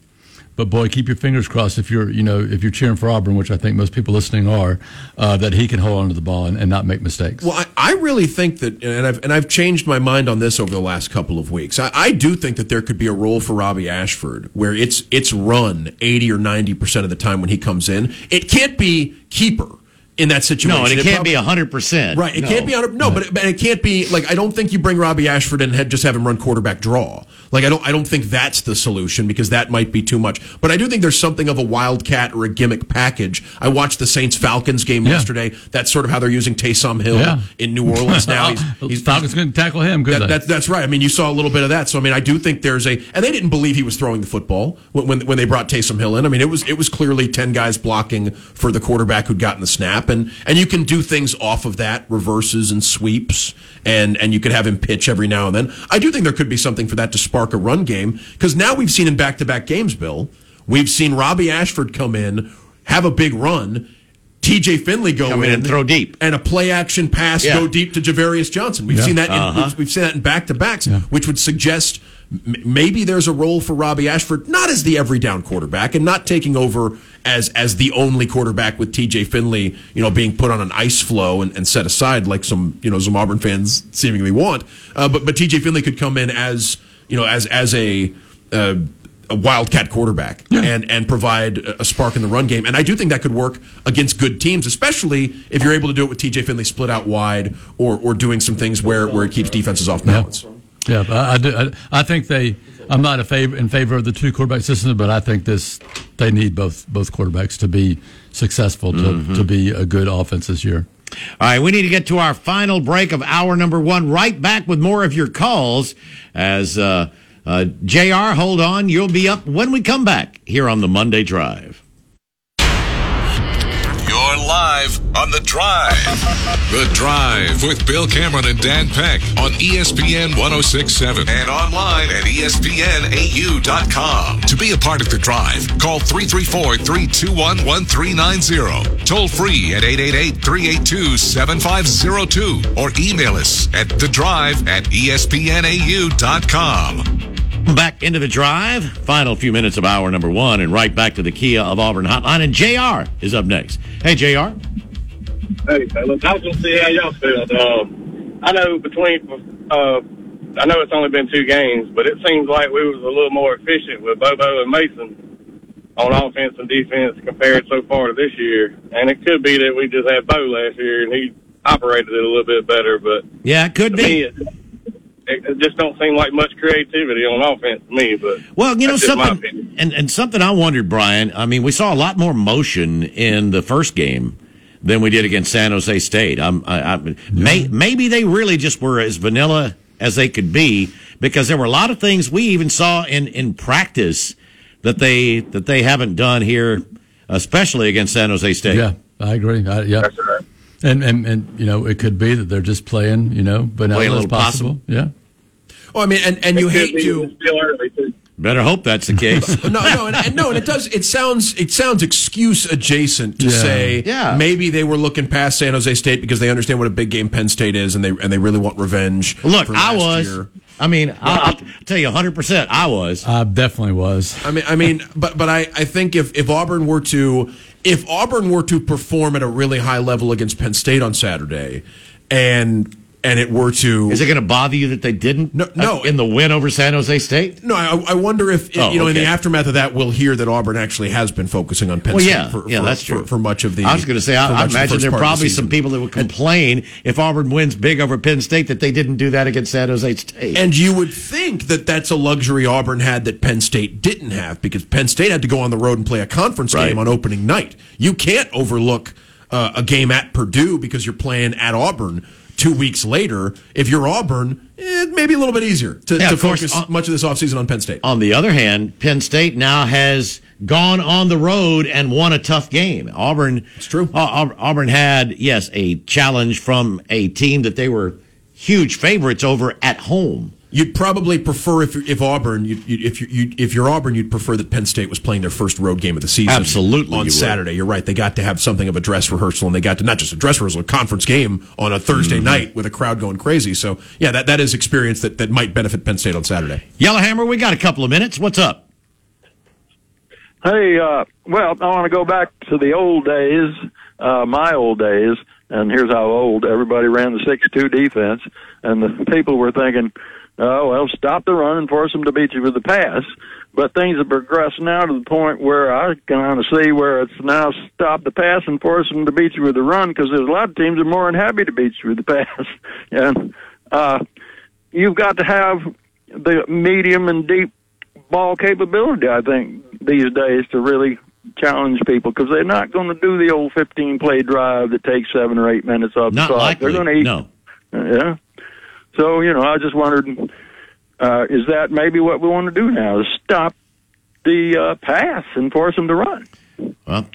But boy, keep your fingers crossed if you're, you know, if you're cheering for Auburn, which I think most people listening are, uh, that he can hold on to the ball and, and not make mistakes. Well, I, I really think that, and I've and I've changed my mind on this over the last couple of weeks. I, I do think that there could be a role for Robbie Ashford where it's it's run eighty or ninety percent of the time when he comes in. It can't be keeper in that situation. No, and it can't probably- be hundred percent. Right, it can't be on. No, but it, but it can't be like I don't think you bring Robbie Ashford and just have him run quarterback draw. Like I don't, I don't think that's the solution because that might be too much. But I do think there's something of a wildcat or a gimmick package. I watched the Saints Falcons game Yeah. yesterday. That's sort of how they're using Taysom Hill Yeah. in New Orleans <laughs> now. He's, he's, Falcons going to tackle him. Good. that, that, that's right. I mean, you saw a little bit of that. So I mean, I do think there's a, and they didn't believe he was throwing the football when when, when they brought Taysom Hill in. I mean, it was it was clearly ten guys blocking for the quarterback who'd gotten the snap, and and you can do things off of that, reverses and sweeps, and and you could have him pitch every now and then. I do think there could be something for that to spark a run game because now we've seen in back to back games, Bill, we've seen Robbie Ashford come in, have a big run. TJ Finley go Come in and throw deep. and a play action pass Yeah. go deep to Ja'Varrius Johnson. We've Yeah. seen that. In, Uh-huh. we've, we've seen that in back to backs, which would suggest m- maybe there's a role for Robbie Ashford, not as the every down quarterback and not taking over as as the only quarterback with TJ Finley, you know, being put on an ice floe and, and set aside like some you know some Auburn fans seemingly want. Uh, but but TJ Finley could come in as you know as as a uh, a wildcat quarterback and and provide a spark in the run game. And I do think that could work against good teams, especially if you're able to do it with TJ Finley split out wide or or doing some things where where it keeps defenses off balance. Yeah, I, I, do, I, I think they. I'm not a favor, in favor of the two quarterback system, but I think this they need both both quarterbacks to be successful to, Mm-hmm. to be a good offense this year. All right, we need to get to our final break of hour number one. Right back with more of your calls as uh, uh, JR, hold on. You'll be up when we come back here on the Monday Drive. You're live on The Drive. The Drive with Bill Cameron and Dan Peck on ESPN 1067 and online at ESPNAU.com. To be a part of The Drive, call 334 321 1390. Toll free at 888 382 7502 or email us at The Drive at ESPNAU.com. Back into the drive. Final few minutes of hour number one, and right back to the Kia of Auburn hotline. And JR is up next. Hey, JR. Hey, fellas, I was going to see how y'all feel. Um, I know between, uh, I know it's only been two games, but it seems like we was a little more efficient with Bobo and Mason on offense and defense compared so far to this year. And it could be that we just had Bo last year and he operated it a little bit better, but Yeah, it could to me, be. it, it just don't seem like much creativity on offense to me. But Well, you know that's just my something, and, and something I wondered, Brian. I mean, we saw a lot more motion in the first game than we did against San Jose State. I'm, I, I, may, maybe they really just were as vanilla as they could be because there were a lot of things we even saw in, in practice that they that they haven't done here, especially against San Jose State. Yeah, I agree. I, yeah, That's right. And, and and you know it could be that they're just playing, you know, but Playing a as little possible. Yeah. Well, I mean, and, and you It hate to. it's still early too. Better hope that's the <laughs> case. <laughs> no, no, and, and no, and it does. It sounds it sounds excuse adjacent to Yeah. say Yeah. maybe they were looking past San Jose State because they understand what a big game Penn State is, and they and they really want revenge. Look, I was. year. I mean, I'll, I'll tell you 100%. I was. I definitely was. I mean, I mean, but but I, I think if if Auburn were to if Auburn were to perform at a really high level against Penn State on Saturday, and and it were to Is it going to bother you that they didn't? No, no. uh, In the win over San Jose State? No, I, I wonder if Oh, you know in the aftermath of that we'll hear that Auburn actually has been focusing on Penn Well, State yeah, for, yeah, for, that's true. for much of the. I was going to say, I, I of the imagine there are of the probably some people that would complain if Auburn wins big over Penn State that they didn't do that against San Jose State. And you would think that that's a luxury Auburn had that Penn State didn't have because Penn State had to go on the road and play a conference Right. game on opening night. You can't overlook uh, a game at Purdue because you're playing at Auburn two weeks later. If you're Auburn, it may be a little bit easier to, Yeah, to course, focus uh, much of this offseason on Penn State. on the other hand, Penn State now has gone on the road and won a tough game. Auburn, It's true. Au- Auburn had yes a challenge from a team that they were huge favorites over at home. You'd probably prefer if if Auburn, you, you, if you, you if you're Auburn, you'd prefer that Penn State was playing their first road game of the season. Absolutely, you on would. Saturday. You're right. They got to have something of a dress rehearsal, and they got to not just a dress rehearsal, a conference game on a Thursday Mm-hmm. night with a crowd going crazy. So yeah, that, that is experience that, that might benefit Penn State on Saturday. Yellowhammer, we got a couple of minutes. What's up? Hey, uh, well, I want to go back to the old days, uh, my old days, and here's how old. Everybody ran the 6-2 defense, and the people were thinking, oh, well, stop the run and force them to beat you with the pass. But things have progressed now to the point where I can kind of see where it's now stop the pass and force them to beat you with the run because there's a lot of teams that are more than happy to beat you with the pass. <laughs> and uh, you've got to have the medium and deep ball capability, I think, these days to really challenge people because they're not going to do the old 15 play drive that takes seven or eight minutes off Not the clock. likely. They're going to eat. No. Yeah. So, you know, I just wondered uh, is that maybe what we want to do now is stop the uh, pass and force them to run? Well,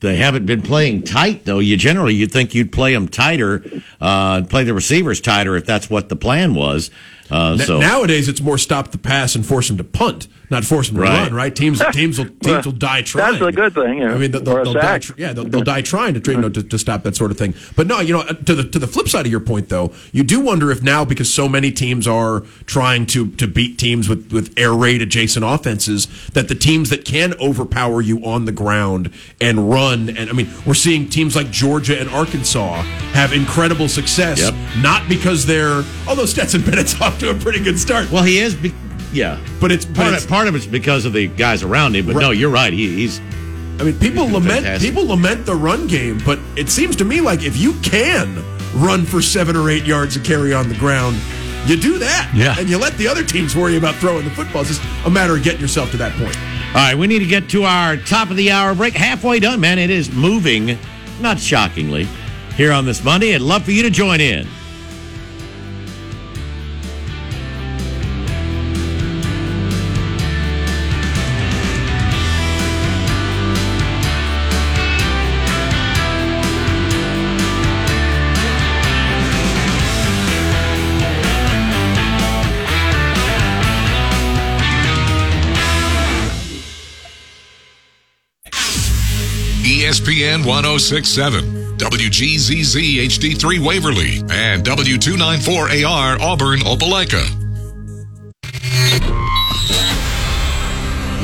they haven't been playing tight though. You generally you'd think you'd play them tighter, uh, play the receivers tighter if that's what the plan was. Uh, so Nowadays, it's more stop the pass and force them to punt, not force them to Right. run. Right? Teams <laughs> teams will teams will die trying. That's a good thing. You know, I mean, they'll, they'll, they'll die, tr- yeah, they'll, they'll die trying to, you know, to, to stop that sort of thing. But no, you know, uh, to the to the flip side of your point, though, you do wonder if now because so many teams are trying to to beat teams with with air raid adjacent offenses, that the teams that can overpower you on the ground and run, and I mean, we're seeing teams like Georgia and Arkansas have incredible success, Yep. not because they're although Stetson Bennett's <laughs> off to a pretty good start. well, he is. Be- Yeah, But it's but part, it's- of, part of it's because of the guys around him. But no, you're right. He, he's I mean, people lament fantastic. people lament the run game, but it seems to me like if you can run for seven or eight yards and carry on the ground, you do that. Yeah. and you let the other teams worry about throwing the football. It's just a matter of getting yourself to that point. All right, we need to get to our top of the hour break. Halfway done, man. It is moving, not shockingly, here on this Monday. I'd love for you to join in. ESPN 1067, WGZZ HD3 Waverly, and W294AR Auburn Opelika.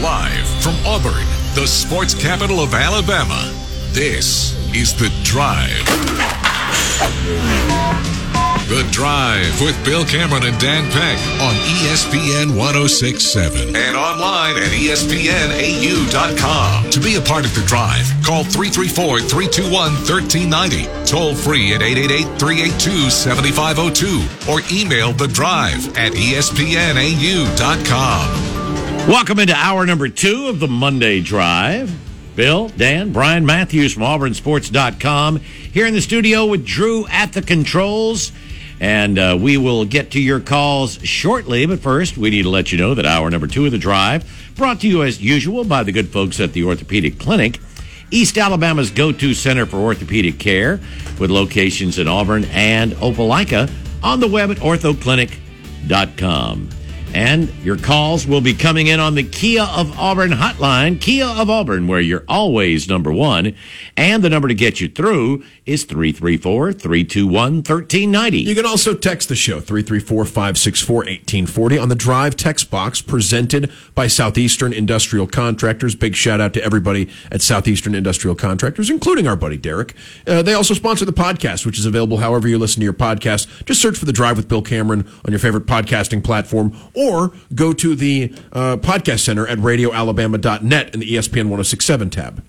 Live from Auburn, the sports capital of Alabama, this is The Drive. The Drive with Bill Cameron and Dan Peck on ESPN 1067 and online at ESPNAU.com. To be a part of The Drive, call 334 321 1390, toll free at 888 382 7502, or email The Drive at ESPNAU.com. Welcome into hour number two of the Monday Drive. Bill, Dan, Brian Matthews from AuburnSports.com here in the studio with Drew at the controls. And uh, we will get to your calls shortly. But first, we need to let you know that hour number two of the drive, brought to you as usual by the good folks at the Orthopedic Clinic, East Alabama's go to center for orthopedic care, with locations in Auburn and Opelika on the web at orthoclinic.com. And your calls will be coming in on the Kia of Auburn hotline, Kia of Auburn, where you're always number one. And the number to get you through is 334 321 1390. You can also text the show 334-564-1840 on the Drive text box presented by Southeastern Industrial Contractors. Big shout out to everybody at Southeastern Industrial Contractors, including our buddy Derek. Uh, they also sponsor the podcast, which is available however you listen to your podcast. Just search for the Drive with Bill Cameron on your favorite podcasting platform, or go to the uh, podcast center at radioalabama.net in the ESPN 1067 tab.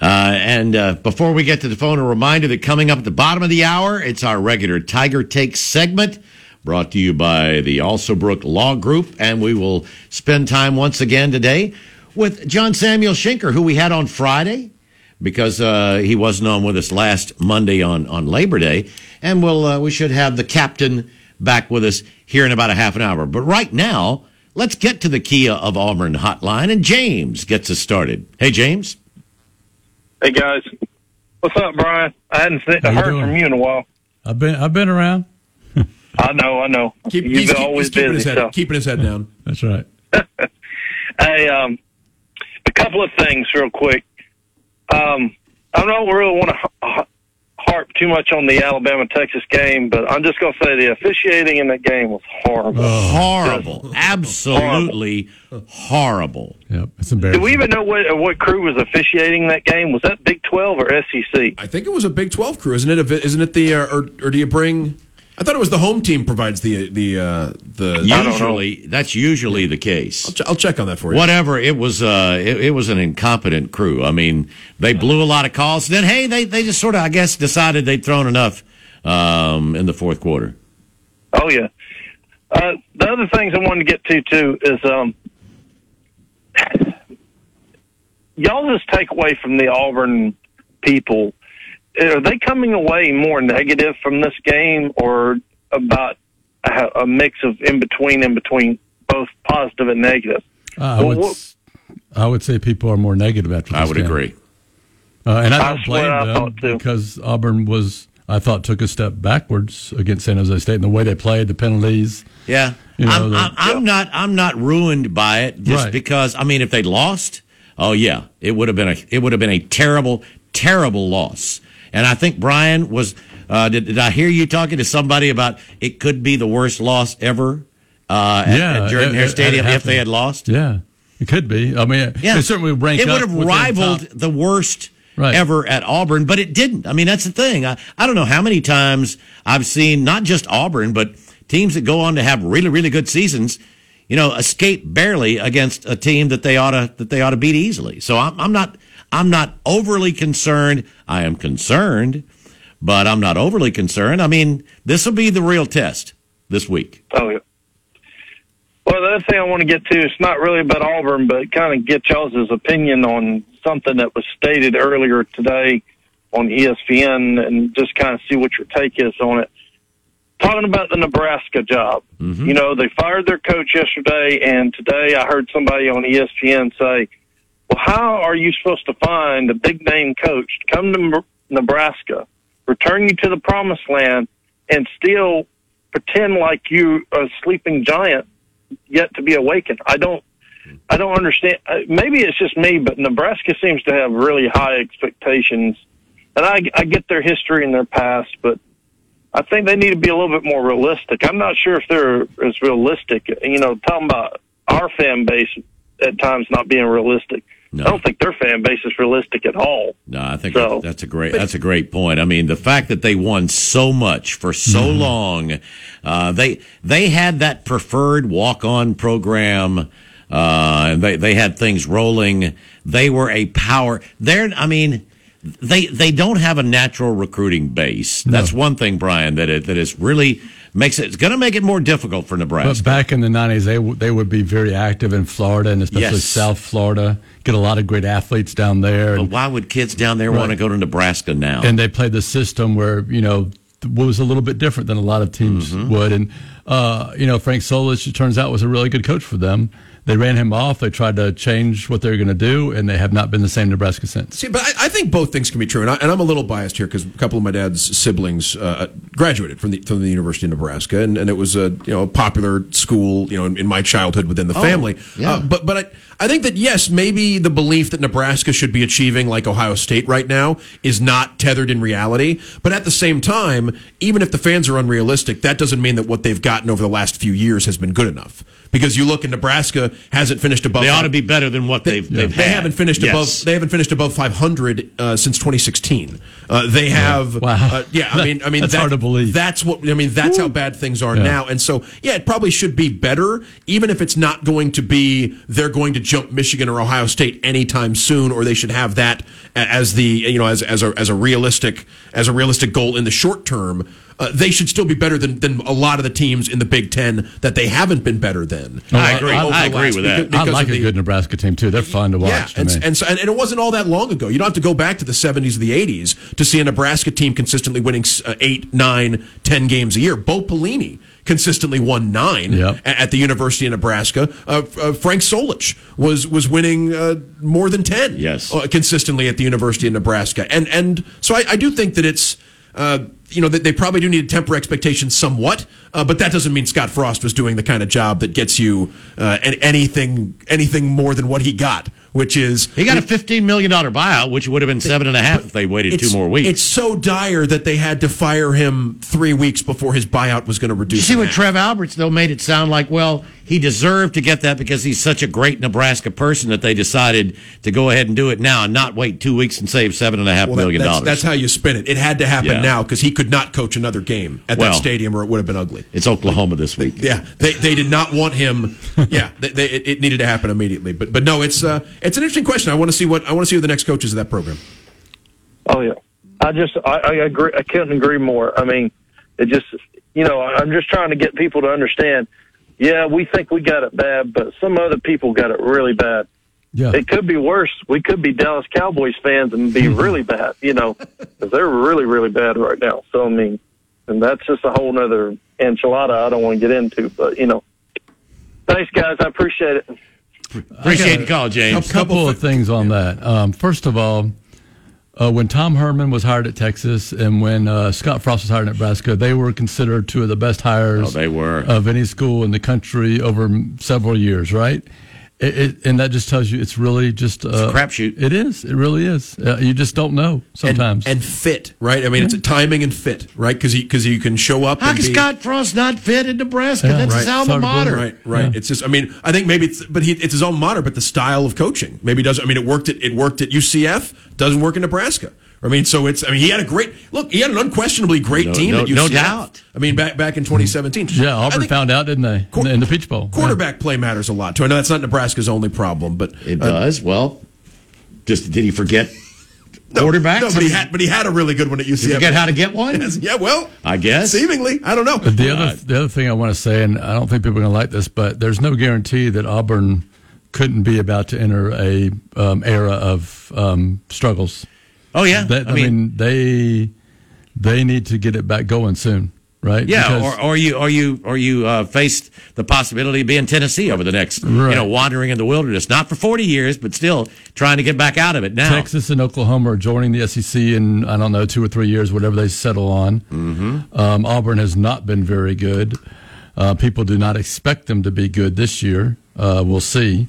Uh, and uh, before we get to the phone, a reminder that coming up at the bottom of the hour, it's our regular Tiger Take segment brought to you by the Alsobrook Law Group. And we will spend time once again today with John Samuel Shenker, who we had on Friday because uh, he wasn't on with us last Monday on, on Labor Day. And we'll, uh, we should have the captain back with us here in about a half an hour. But right now, let's get to the Kia of Auburn hotline. And James gets us started. Hey, James. Hey guys, what's up, Brian? I hadn't seen, How heard doing? from you in a while. I've been I've been around. <laughs> I know, I know. Keep, You've he's, been always he's keeping, his head, So. keeping his head down. <laughs> That's right. <laughs> Hey, um, a couple of things real quick. Um, I don't really want to h- harp too much on the Alabama Texas game, but I'm just going to say the officiating in that game was horrible. horrible, absolutely horrible. Yep, it's Do we even know what what crew was officiating that game? Was that Big Twelve or SEC? I think it was a Big Twelve crew, isn't it? A- Isn't it the uh, or or do you bring? I thought it was the home team provides the the uh, the. Usually, that's usually the case. I'll, ch- I'll check on that for you. Whatever it was, uh, it, it was an incompetent crew. I mean, they blew a lot of calls. Then, hey, they they just sort of, I guess, decided they'd thrown enough um, in the fourth quarter. Oh yeah. Uh, the other things I wanted to get to too is um, <sighs> y'all just take away from the Auburn people. Are they coming away more negative from this game, or about a, a mix of in between, in between, both positive and negative? Uh, I Well, would what- s- I would say people are more negative after. This I would game. agree. Uh, and I I don't swear blame them because Auburn was, I thought, took a step backwards against San Jose State in the way they played, the penalties. Yeah, You know, I'm, the- I'm, I'm not. I'm not ruined by it just Right. because. I mean, if they'd lost, oh yeah, it would have been a. It would have been a terrible, terrible loss. And I think Brian was. Uh, did, did I hear you talking to somebody about it could be the worst loss ever? Uh, at, Yeah, at Jordan Hare Stadium if they had lost. Yeah, it could be. I mean, Yeah, it certainly would rank. It would have rivaled top- the worst Right. ever at Auburn, but it didn't. I mean, that's the thing. I, I don't know how many times I've seen not just Auburn, but teams that go on to have really, really good seasons. you know, escape barely against a team that they ought to that they ought to beat easily. So I'm, I'm not I'm not overly concerned. I am concerned, but I'm not overly concerned. I mean, this will be the real test this week. Oh, yeah. Well, the other thing I want to get to, it's not really about Auburn, but kind of get y'all's opinion on something that was stated earlier today on ESPN and just kind of see what your take is on it. Talking about the Nebraska job. Mm-hmm. You know, they fired their coach yesterday, and today I heard somebody on ESPN say, well, how are you supposed to find a big name coach to come to Nebraska, return you to the promised land, and still pretend like you are a sleeping giant yet to be awakened? I don't, I don't understand. Uh, Maybe it's just me, but Nebraska seems to have really high expectations, and I, I get their history and their past, but I think they need to be a little bit more realistic. I'm not sure if they're as realistic. You know, talking about our fan base at times not being realistic. No. I don't think their fan base is realistic at all. No, I think So- that's a great that's a great point. I mean, the fact that they won so much for so Mm-hmm. long, uh, they they had that preferred walk on program, uh, and they they had things rolling. They were a power. They're I mean. They they don't have a natural recruiting base. That's one thing, Brian. That it that is really makes it. It's going to make it more difficult for Nebraska. But back in the nineties, they w- they would be very active in Florida and especially Yes. South Florida. Get a lot of great athletes down there, but and, why would kids down there want to go to Nebraska now? and they played the system where you know what was a little bit different than a lot of teams Mm-hmm. would. And uh, you know, Frank Solich, it turns out, was a really good coach for them. They ran him off. They tried to change what they were going to do, and they have not been the same Nebraska since. See, but I, I think both things can be true, and, I, and I'm a little biased here because a couple of my dad's siblings uh, graduated from the from the University of Nebraska, and, and it was a you know a popular school you know in, in my childhood within the family. yeah. Uh, but but I, I think that yes, maybe the belief that Nebraska should be achieving like Ohio State right now is not tethered in reality. But at the same time, even if the fans are unrealistic, that doesn't mean that what they've gotten over the last few years has been good enough. Because you look, and Nebraska hasn't finished above. they ought to be better than what They, they've they've they had. haven't finished Yes. above. They haven't finished above 500 uh, since 2016. Uh, they have. Wow. Uh, yeah, I mean, I mean, That's that- hard to believe. That's what I mean. That's how bad things are Yeah. now. And so, yeah, it probably should be better, even if it's not going to be. They're going to jump Michigan or Ohio State anytime soon, or they should have that as the you know as as a as a realistic as a realistic goal in the short term. Uh, they should still be better than, than a lot of the teams in the Big Ten that they haven't been better than. I uh, agree. over I the agree with that. because- because I like of a the- good Nebraska team too. They're fun to watch. yeah, to and, me. and, so, and, and it wasn't all that long ago. You don't have to go back to the 70s or the 80s to see a Nebraska team consistently winning uh, eight, nine, ten games a year. Bo Pelini consistently won nine Yep. at the University of Nebraska. Uh, uh, Frank Solich was was winning uh, more than ten Yes. uh, consistently at the University of Nebraska. And and so I, I do think that it's. Uh, you know, that they probably do need to temper expectations somewhat, uh, but that doesn't mean Scott Frost was doing the kind of job that gets you uh, anything anything more than what he got, which is He got a fifteen million dollar buyout, which would have been seven and a half if they waited two more weeks. It's so dire that they had to fire him three weeks before his buyout was going to reduce. you see what. Trev Alberts though made it sound like? Well, he deserved to get that because he's such a great Nebraska person that they decided to go ahead and do it now and not wait two weeks and save seven and a half Well, that- million that's, dollars. that's how you spin it. It had to happen Yeah. now because he could not coach another game at Well- that stadium, or it would have been ugly. it's Oklahoma this week. Yeah, they, they did not want him. Yeah, they, they, it, it needed to happen immediately. But but no, it's uh, it's an interesting question. I want to see what I want to see who the next coach is of that program. Oh yeah, I just I, I agree. I couldn't agree more. I mean, it just you know I'm just trying to get people to understand. Yeah, we think we got it bad, but some other people got it really bad. yeah. It could be worse. We could be Dallas Cowboys fans and be <laughs> really bad, you know, because they're really really bad right now. So I mean, and that's just a whole nother enchilada I don't want to get into. But you know, thanks guys, I appreciate it. Appreciate the call, James. A couple of things on that. Um, first of all, uh, when Tom Herman was hired at Texas and when uh, Scott Frost was hired at Nebraska, they were considered two of the best hires Oh, they were. of any school in the country over several years, right? It, it, and that just tells you it's really just uh, a crapshoot. It is. It really is. Uh, you just don't know sometimes. and fit, right? I mean, it's a timing and fit, right? Because because you can show up. How and can be, Scott Frost not fit in Nebraska? Yeah. That's Right. his alma It's hard to mater. Right, right. It's just, I mean, I think maybe it's, but he, it's his own matter, but the style of coaching maybe doesn't. I mean, it worked at it worked at UCF, doesn't work in Nebraska, I mean, so it's. I mean, he had a great look. He had an unquestionably great No- team no- at UCF. no doubt. I mean, back back in 2017. Yeah, Auburn found out, didn't they, in the, in the Peach Bowl? quarterback play matters a lot too. I know that's not Nebraska's only problem, but It uh, does. Well, just did he forget no, quarterbacks? No, but he had, but he had a really good one at UCF. Did he forget how to get one? Yes, <laughs> Yeah, well, I guess. seemingly, I don't know. But the other the other thing I want to say, and I don't think people are going to like this, but there's no guarantee that Auburn couldn't be about to enter a um, era of um, struggles. Oh yeah. That, I mean, they they need to get it back going soon, right? yeah. Because- Or, or you or you or you uh, faced the possibility of being Tennessee over the next, you know, wandering in the wilderness, not for forty years, but still trying to get back out of it now. Texas and Oklahoma are joining the SEC in I don't know two or three years, whatever they settle on. Mm-hmm. Um, Auburn has not been very good. Uh, people do not expect them to be good this year. Uh, we'll see.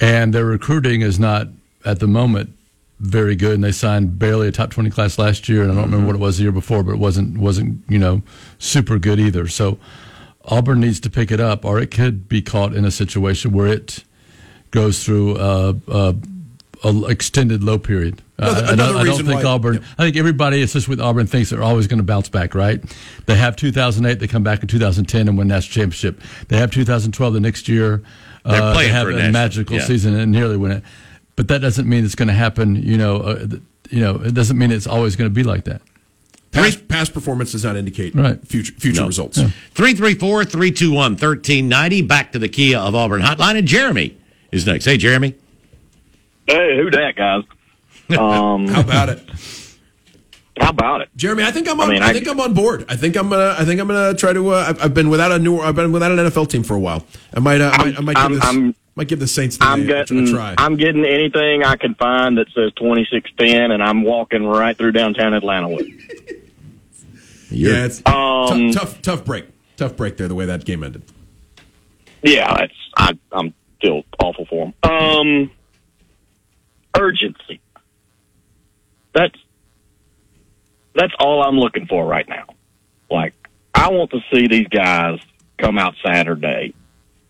And their recruiting is not at the moment very good. And they signed barely a top twenty class last year, and I don't remember what it was the year before, but it wasn't wasn't you know super good either. So Auburn needs to pick it up, or it could be caught in a situation where it goes through a, a, a extended low period. Another- Uh, I, don't, I don't think why- Auburn. I think everybody, especially with Auburn, thinks they're always going to bounce back. Right? They have 2008. They come back in 2010 and win national championship. They have 2012 the next year. They're uh, they have for a magical yeah. season and nearly win it. But that doesn't mean it's going to happen. You know. Uh, you know, it doesn't mean it's always going to be like that. Past, past performance does not indicate Right. future future No. results. 334 321 1390. Back to the Kia of Auburn hotline. And Jeremy is next. Hey, Jeremy. Hey, who that, guys? <laughs> Um, How about it, how about it? Jeremy? I think I'm on. I, I mean, I- think I'm on board. I think I'm gonna. I think I'm gonna try to. Uh, I've, I've been without a new. I've been without an NFL team for a while. I might. Uh, I might, I might give I'm- this. I'm- might give the Saints the I'm a, getting, a try. I'm getting anything I can find that says 2610, and I'm walking right through downtown Atlanta with. it. <laughs> yeah, it's Um, tough, tough. Tough break. Tough break there. The way that game ended. Yeah, that's I, I'm still awful for him. Um, urgency. That's that's all I'm looking for right now. Like, I want to see these guys come out Saturday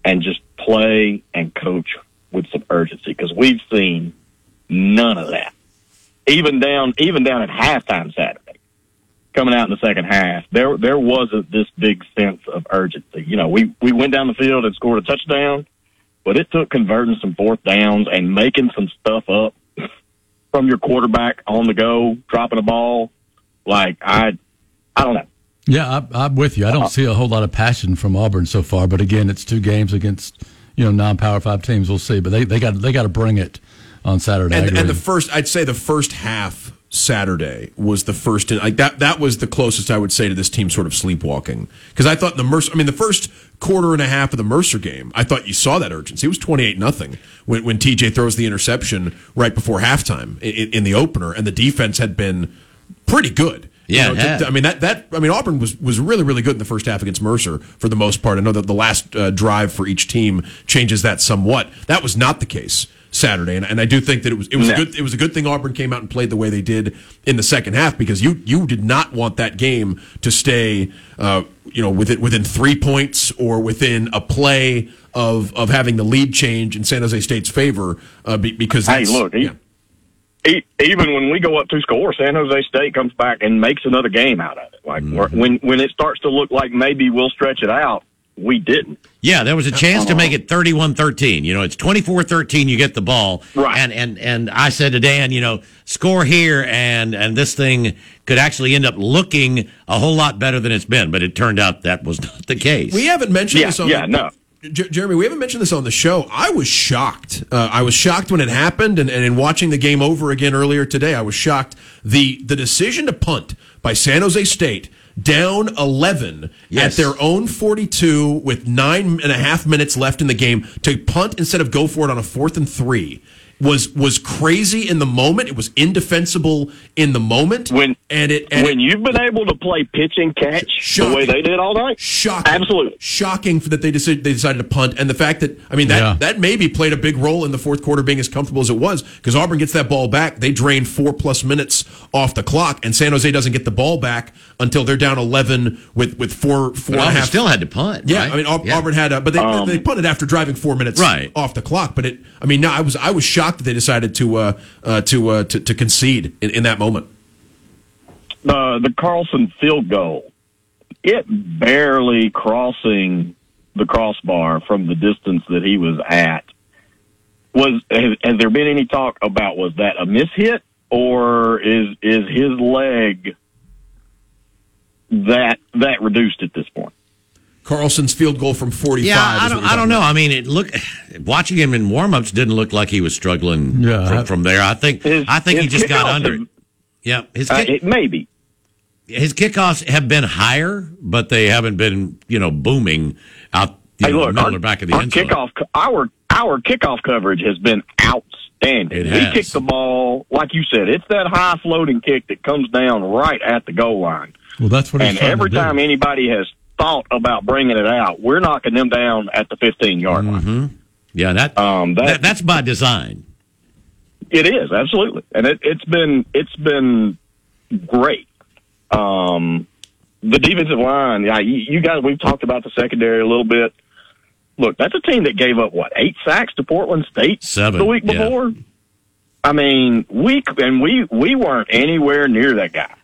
and just play and coach with some urgency because we've seen none of that. Even down, even down at halftime Saturday, coming out in the second half, there there wasn't this big sense of urgency. You know, we we went down the field and scored a touchdown, but it took converting some fourth downs and making some stuff up from your quarterback on the go, dropping a ball. Like I, I don't know. Yeah, I, I'm with you. I don't uh-huh. see a whole lot of passion from Auburn so far, but again, it's two games against you know non-power five teams. We'll see, but they they got they got to bring it on Saturday. And, and the first, I'd say the first half Saturday was the first. Like that, that was the closest I would say to this team sort of sleepwalking. Because I thought the Mercer, I mean, the first quarter and a half of the Mercer game, I thought you saw that urgency. It was twenty eight nothing when when TJ throws the interception right before halftime in, in the opener, and the defense had been pretty good. You Yeah, know, to- I mean that that I mean Auburn was was really really good in the first half against Mercer for the most part. I know that the last uh, drive for each team changes that somewhat. That was not the case Saturday, and, and I do think that it was it was No. a good it was a good thing Auburn came out and played the way they did in the second half because you you did not want that game to stay uh, you know within within three points or within a play of of having the lead change in San Jose State's favor uh, be, because Hey, look, yeah. E- even when we go up two score, San Jose State comes back and makes another game out of it. Like Mm-hmm. when when it starts to look like maybe we'll stretch it out, we didn't. Yeah, there was a chance to make it 31-13. You know, it's 24-13 you get the ball. Right. And and and I said to Dan, you know, score here and and this thing could actually end up looking a whole lot better than it's been, but it turned out that was not the case. We haven't mentioned Yeah, this on yeah, the, no. J- Jeremy, we haven't mentioned this on the show. I was shocked. Uh, I was shocked when it happened, and, and in watching the game over again earlier today, I was shocked. the The decision to punt by San Jose State down eleven Yes. at their own forty two with nine and a half minutes left in the game to punt instead of go for it on a fourth and three was was crazy in the moment. It was indefensible in the moment. When and it and when it, you've been able to play pitch and catch Shocking. the way they did all night, Shocking. absolutely. Shocking that they decided, they decided to punt. And the fact that, I mean, that, Yeah. that maybe played a big role in the fourth quarter being as comfortable as it was because Auburn gets that ball back. They drain four plus minutes off the clock, and San Jose doesn't get the ball back until they're down 11 with, with four, four But and a half. still had to punt. Yeah, right? I mean Aub- Yeah. Auburn had, a, but they Um, they punted after driving four minutes Right. off the clock. But it, I mean, no, I was I was shocked that they decided to uh, uh, to, uh, to to concede in, in that moment. the the Carlson field goal, it barely crossing the crossbar from the distance that he was at. Was has, has there been any talk about was that a miss hit or is is his leg that that reduced at this point? Carlson's field goal from 45. Yeah, I don't, I don't know. about. I mean, it look watching him in warmups didn't look like he was struggling Yeah, from, I- from there. I think His- I think he just got under have- it. Yeah, his Uh, it maybe. his kickoffs have been higher, but they haven't been you know booming out you Hey, know, look, the middle our, back of the our end zone. kickoff, our our kickoff coverage has been outstanding. It we kick the ball like you said. It's that high floating kick that comes down right at the goal line. Well, that's what he's And trying every to do. time anybody has thought about bringing it out, we're knocking them down at the 15 yard line. Yeah, that, Um, that, that that's by design. it is absolutely, and it, it's been it's been great. Um, the defensive line, yeah, you, you guys, we've talked about the secondary a little bit. Look, that's a team that gave up what eight sacks to Portland State Seven, the week yeah. before. I mean, we and we we weren't anywhere near that guy.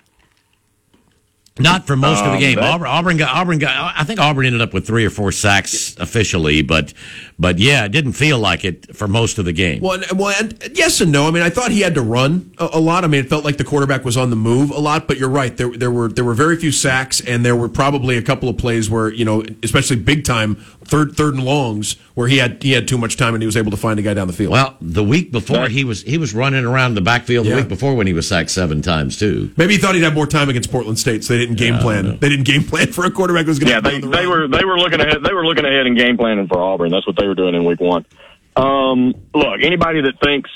Not for most of the Um, game. Auburn, Auburn got Auburn got. I think Auburn ended up with three or four sacks officially, but but yeah, it didn't feel like it for most of the game. Well, and, well, and yes and no. I mean, I thought he had to run a, a lot. I mean, it felt like the quarterback was on the move a lot. But you're right. There, there were there were very few sacks, and there were probably a couple of plays where you know, especially big time third third and longs, where he had he had too much time and he was able to find a guy down the field. Well, the week before he was he was running around the backfield the week before when he was sacked seven times too. Maybe he thought he'd have more time against Portland State, so they didn't game plan. They didn't game plan for a quarterback who was going to Yeah, they, they were they were looking ahead. They were looking ahead and game planning for Auburn. That's what they were doing in week one. Um, look, anybody that thinks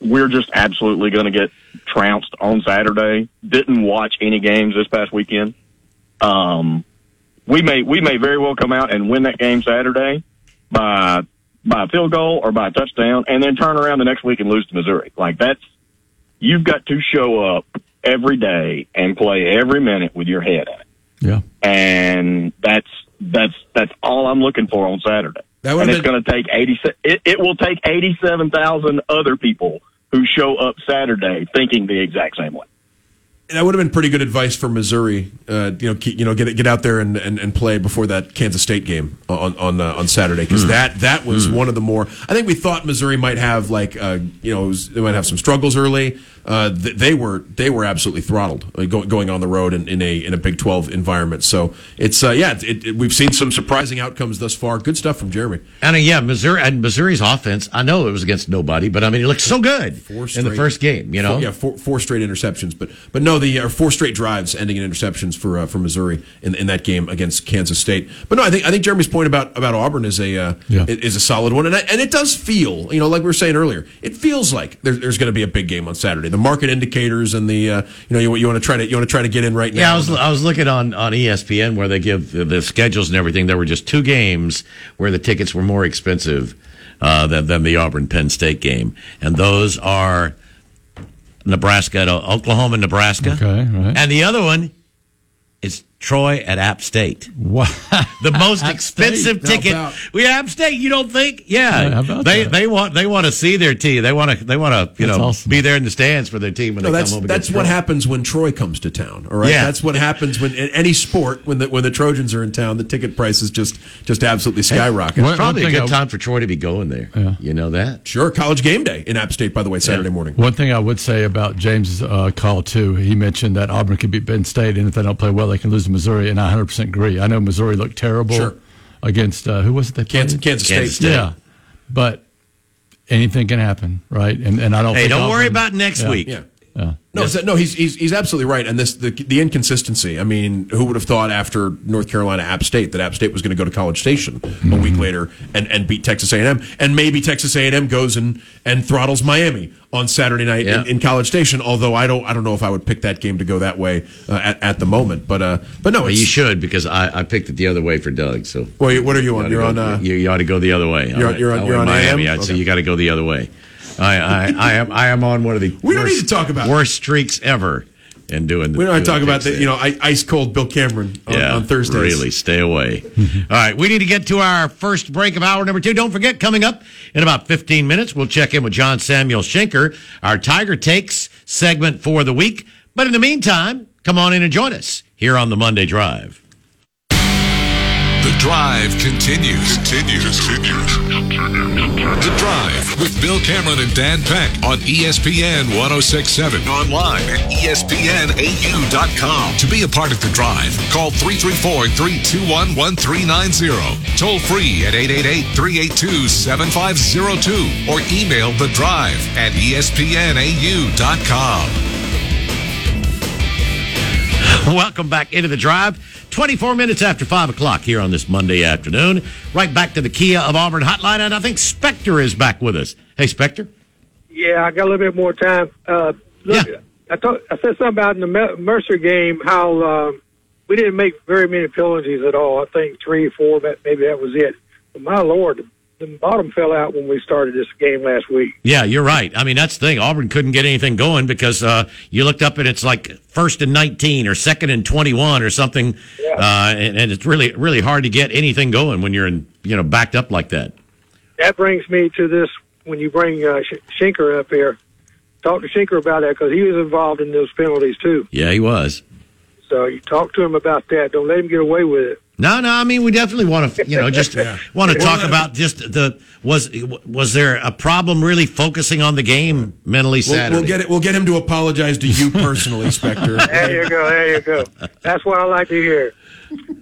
we're just absolutely going to get trounced on Saturday didn't watch any games this past weekend. Um, we may we may very well come out and win that game Saturday by by a field goal or by a touchdown, and then turn around the next week and lose to Missouri. Like that's you've got to show up every day and play every minute with your head in it Yeah. and that's that's that's all I'm looking for on Saturday. That and it's been- going to take eighty. It, it will take eighty-seven thousand other people who show up Saturday thinking the exact same way. That would have been pretty good advice for Missouri. Uh, you know, keep, you know, get get out there and, and, and play before that Kansas State game on on uh, on Saturday because that that was one of the more. I think we thought Missouri might have like uh, you know was- they might have some struggles early. Uh, th- they were they were absolutely throttled uh, go, going on the road in, in a in a Big Twelve environment. So it's uh, yeah, it, it, we've seen some surprising outcomes thus far. Good stuff from Jeremy. And uh, yeah, Missouri and Missouri's offense. I know it was against nobody, but I mean, it looked so good Four in the first game. You know, four, yeah, four, four straight interceptions, but but no, the uh, four straight drives ending in interceptions for uh, for Missouri in, in that game against Kansas State. But no, I think I think Jeremy's point about, about Auburn is a uh, Yeah. is a solid one, and I, and it does feel you know like we were saying earlier, it feels like there, there's going to be a big game on Saturday. The market indicators and the uh, you know you, you want to try to you want to try to get in right now. Yeah, I was I was looking on on ESPN where they give the, the schedules and everything. There were just two games where the tickets were more expensive uh, than than the Auburn Penn State game, and those are Nebraska at Oklahoma, Nebraska. Okay, right. And the other one is Troy at App State. Wow. <laughs> The most expensive State, ticket. about- We App State. You don't think? Yeah, Yeah, they that? they want they want to see their team. They want to they want to you That's know awesome. be there in the stands for their team when No, they that's come home. that's what Troy. happens when Troy comes to town. All right, Yeah. that's what happens when in any sport when the when the Trojans are in town, the ticket prices just just absolutely skyrocket. One- Probably a one good I- time for Troy to be going there. Yeah. You know that. Sure, college game day in App State, by the way, Saturday morning. One thing I would say about James' uh, call too, he mentioned that Auburn could beat Penn State, and if they don't play well, they can lose to Missouri. And I 100% agree. I know Missouri looked terrible Sure. against uh, who was it? They Kansas. Kansas, Kansas State. State. Yeah, but anything can happen, right? And and I don't. Hey, think don't worry Auburn- about next Yeah. week. Yeah. Yeah. No, it's- no, he's, he's he's absolutely right, and this the the inconsistency. I mean, who would have thought after North Carolina App State that App State was going to go to College Station a week later and, and beat Texas A and M, and maybe Texas A and M goes and, and throttles Miami on Saturday night Yeah. in, in College Station. Although I don't I don't know if I would pick that game to go that way uh, at, at the moment, but uh, but no, Well, you should because I, I picked it the other way for Doug. So Well, you- what are you on? You're go- on. Uh, you, you ought to go the other way. You're on- you're on- you're on Miami. AM? I'd say Okay. you got to go the other way. I, I, I am I am on one of the We don't worst, need to talk about worst streaks ever in doing. The, we don't talk about the you know ice cold Bill Cameron on, yeah, on Thursdays. Really, stay away. <laughs> All right, we need to get to our first break of hour number two. Don't forget, coming up in about 15 minutes, we'll check in with John Samuel Shenker, our Tiger Takes segment for the week. But in the meantime, Come on in and join us here on the Monday Drive. Drive continues. Continues. Continues. The drive with Bill Cameron and Dan Peck on ESPN 1067. Online at ESPNAU.com. To be a part of the drive, call 334 321 1390. Toll free at 888 382 7502 or email the drive at ESPNAU.com. Welcome back into the drive. 24 minutes after 5 o'clock here on this Monday afternoon. Right back to the Kia of Auburn hotline, and I think Spectre is back with us. Hey, Spectre. Yeah, I got a little bit more time. Uh, look, Yeah. I, thought, I said something about in the Mercer game how um, we didn't make very many penalties at all. I think three or four, maybe that was it. But my lord, the bottom fell out when we started this game last week. Yeah, you're right. I mean, that's the thing. Auburn couldn't get anything going because uh, you looked up and it's like first and 19 or second and 21 or something. Uh, and, and it's really, really hard to get anything going when you're in, you know, backed up like that. That brings me to this when you bring uh, Sh- Shenker up here. Talk to Shenker about that because he was involved in those penalties too. Yeah, he was. So you talk to him about that. Don't let him get away with it. No, no. I mean, we definitely want to, you know, just <laughs> want to talk about just the was was there a problem really focusing on the game mentally We'll, Saturday? we'll get it. We'll get him to apologize to you personally, <laughs> Spectre. There you go. There you go. That's what I like to hear.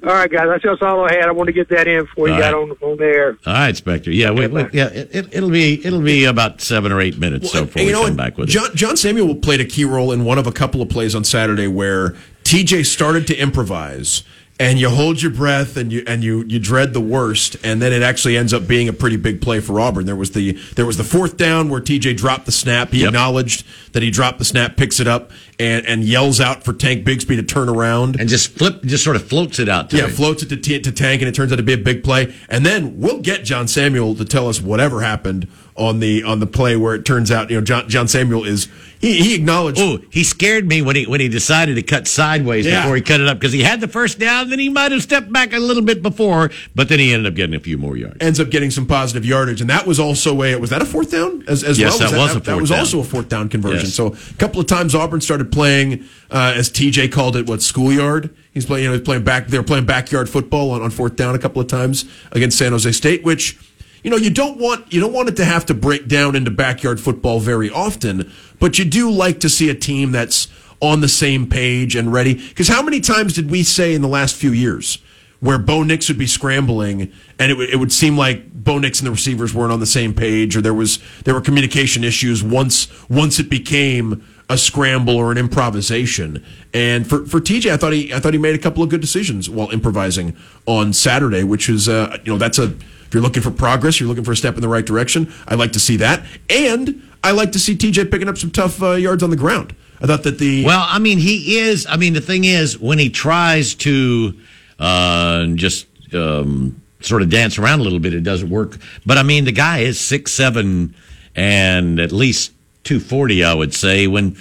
All right, guys. That's just all I had. I want to get that in before you All got on on the air. All right, Spectre. Yeah, we, we, yeah. It, it, it'll be it'll be about seven or eight minutes so before we know, come back with it. John, John Samuel played a key role in one of a couple of plays on Saturday where TJ started to improvise. And you hold your breath, and you and you you dread the worst, and then it actually ends up being a pretty big play for Auburn. There was the there was the fourth down where TJ dropped the snap. He Yep. acknowledged that he dropped the snap, picks it up, and and yells out for Tank Bigsby to turn around. and just flip, just sort of floats it out. To Yeah, him. floats it to, T- to Tank, and it turns out to be a big play. And then we'll get John Samuel to tell us whatever happened on the on the play where it turns out you know John John Samuel is he, he acknowledged Oh, he scared me when he when he decided to cut sideways Yeah. before he cut it up because he had the first down. Then he might have stepped back a little bit before, but then he ended up getting a few more yards. ends up getting some positive yardage, and that was also a was that a fourth down as, as Yes, well? that was a that, fourth was also a fourth down conversion. Yes. So a couple of times Auburn started playing uh, as TJ called it what schoolyard. He's playing you know he's playing back they were playing backyard football on, on fourth down a couple of times against San Jose State, which you know you don't want you don't want it to have to break down into backyard football very often, but you do like to see a team that's on the same page and ready. Because how many times did we say in the last few years? where Bo Nix would be scrambling, and it would it would seem like Bo Nix and the receivers weren't on the same page, or there was there were communication issues once once it became a scramble or an improvisation. And for, for TJ, I thought he I thought he made a couple of good decisions while improvising on Saturday, which is uh, you know that's a if you're looking for progress, you're looking for a step in the right direction. I like to see that, and I like to see TJ picking up some tough uh, yards on the ground. I thought that the Well, I mean, he is. I mean, the thing is, when he tries to uh, just um, sort of dance around a little bit, it doesn't work. But I mean, the guy is six seven and at least two forty. I would say when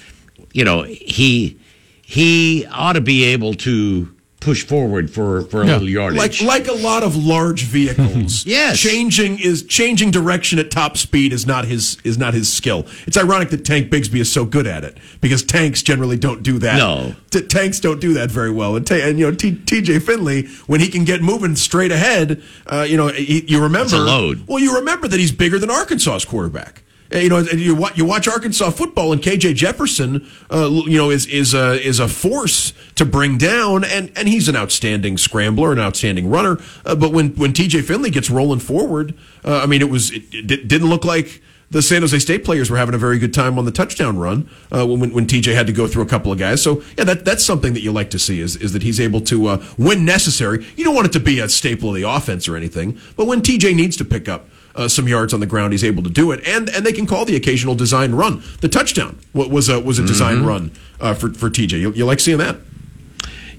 you know he he ought to be able to push forward for for a little yardage. like like a lot of large vehicles. <laughs> Yes. changing is changing direction at top speed is not his is not his skill. It's ironic that Tank Bigsby is so good at it because tanks generally don't do that. No. T- tanks don't do that very well. And, ta- and you know T- T.J. Finley when he can get moving straight ahead, uh, you know he, you remember a load. Well, you remember that he's bigger than Arkansas's quarterback. Uh, You know, you watch, you watch Arkansas football, and KJ Jefferson, uh, you know, is is a is a force to bring down, and and he's an outstanding scrambler, an outstanding runner. Uh, but when when TJ Finley gets rolling forward, uh, I mean, it was it, it didn't look like the San Jose State players were having a very good time on the touchdown run uh, when when TJ had to go through a couple of guys. So yeah, that that's something that you like to see is is that he's able to uh, when necessary. You don't want it to be a staple of the offense or anything, but when TJ needs to pick up uh, some yards on the ground, he's able to do it, and and they can call the occasional design run. The touchdown was a was a design Mm-hmm. run uh, for for TJ. You, you like seeing that?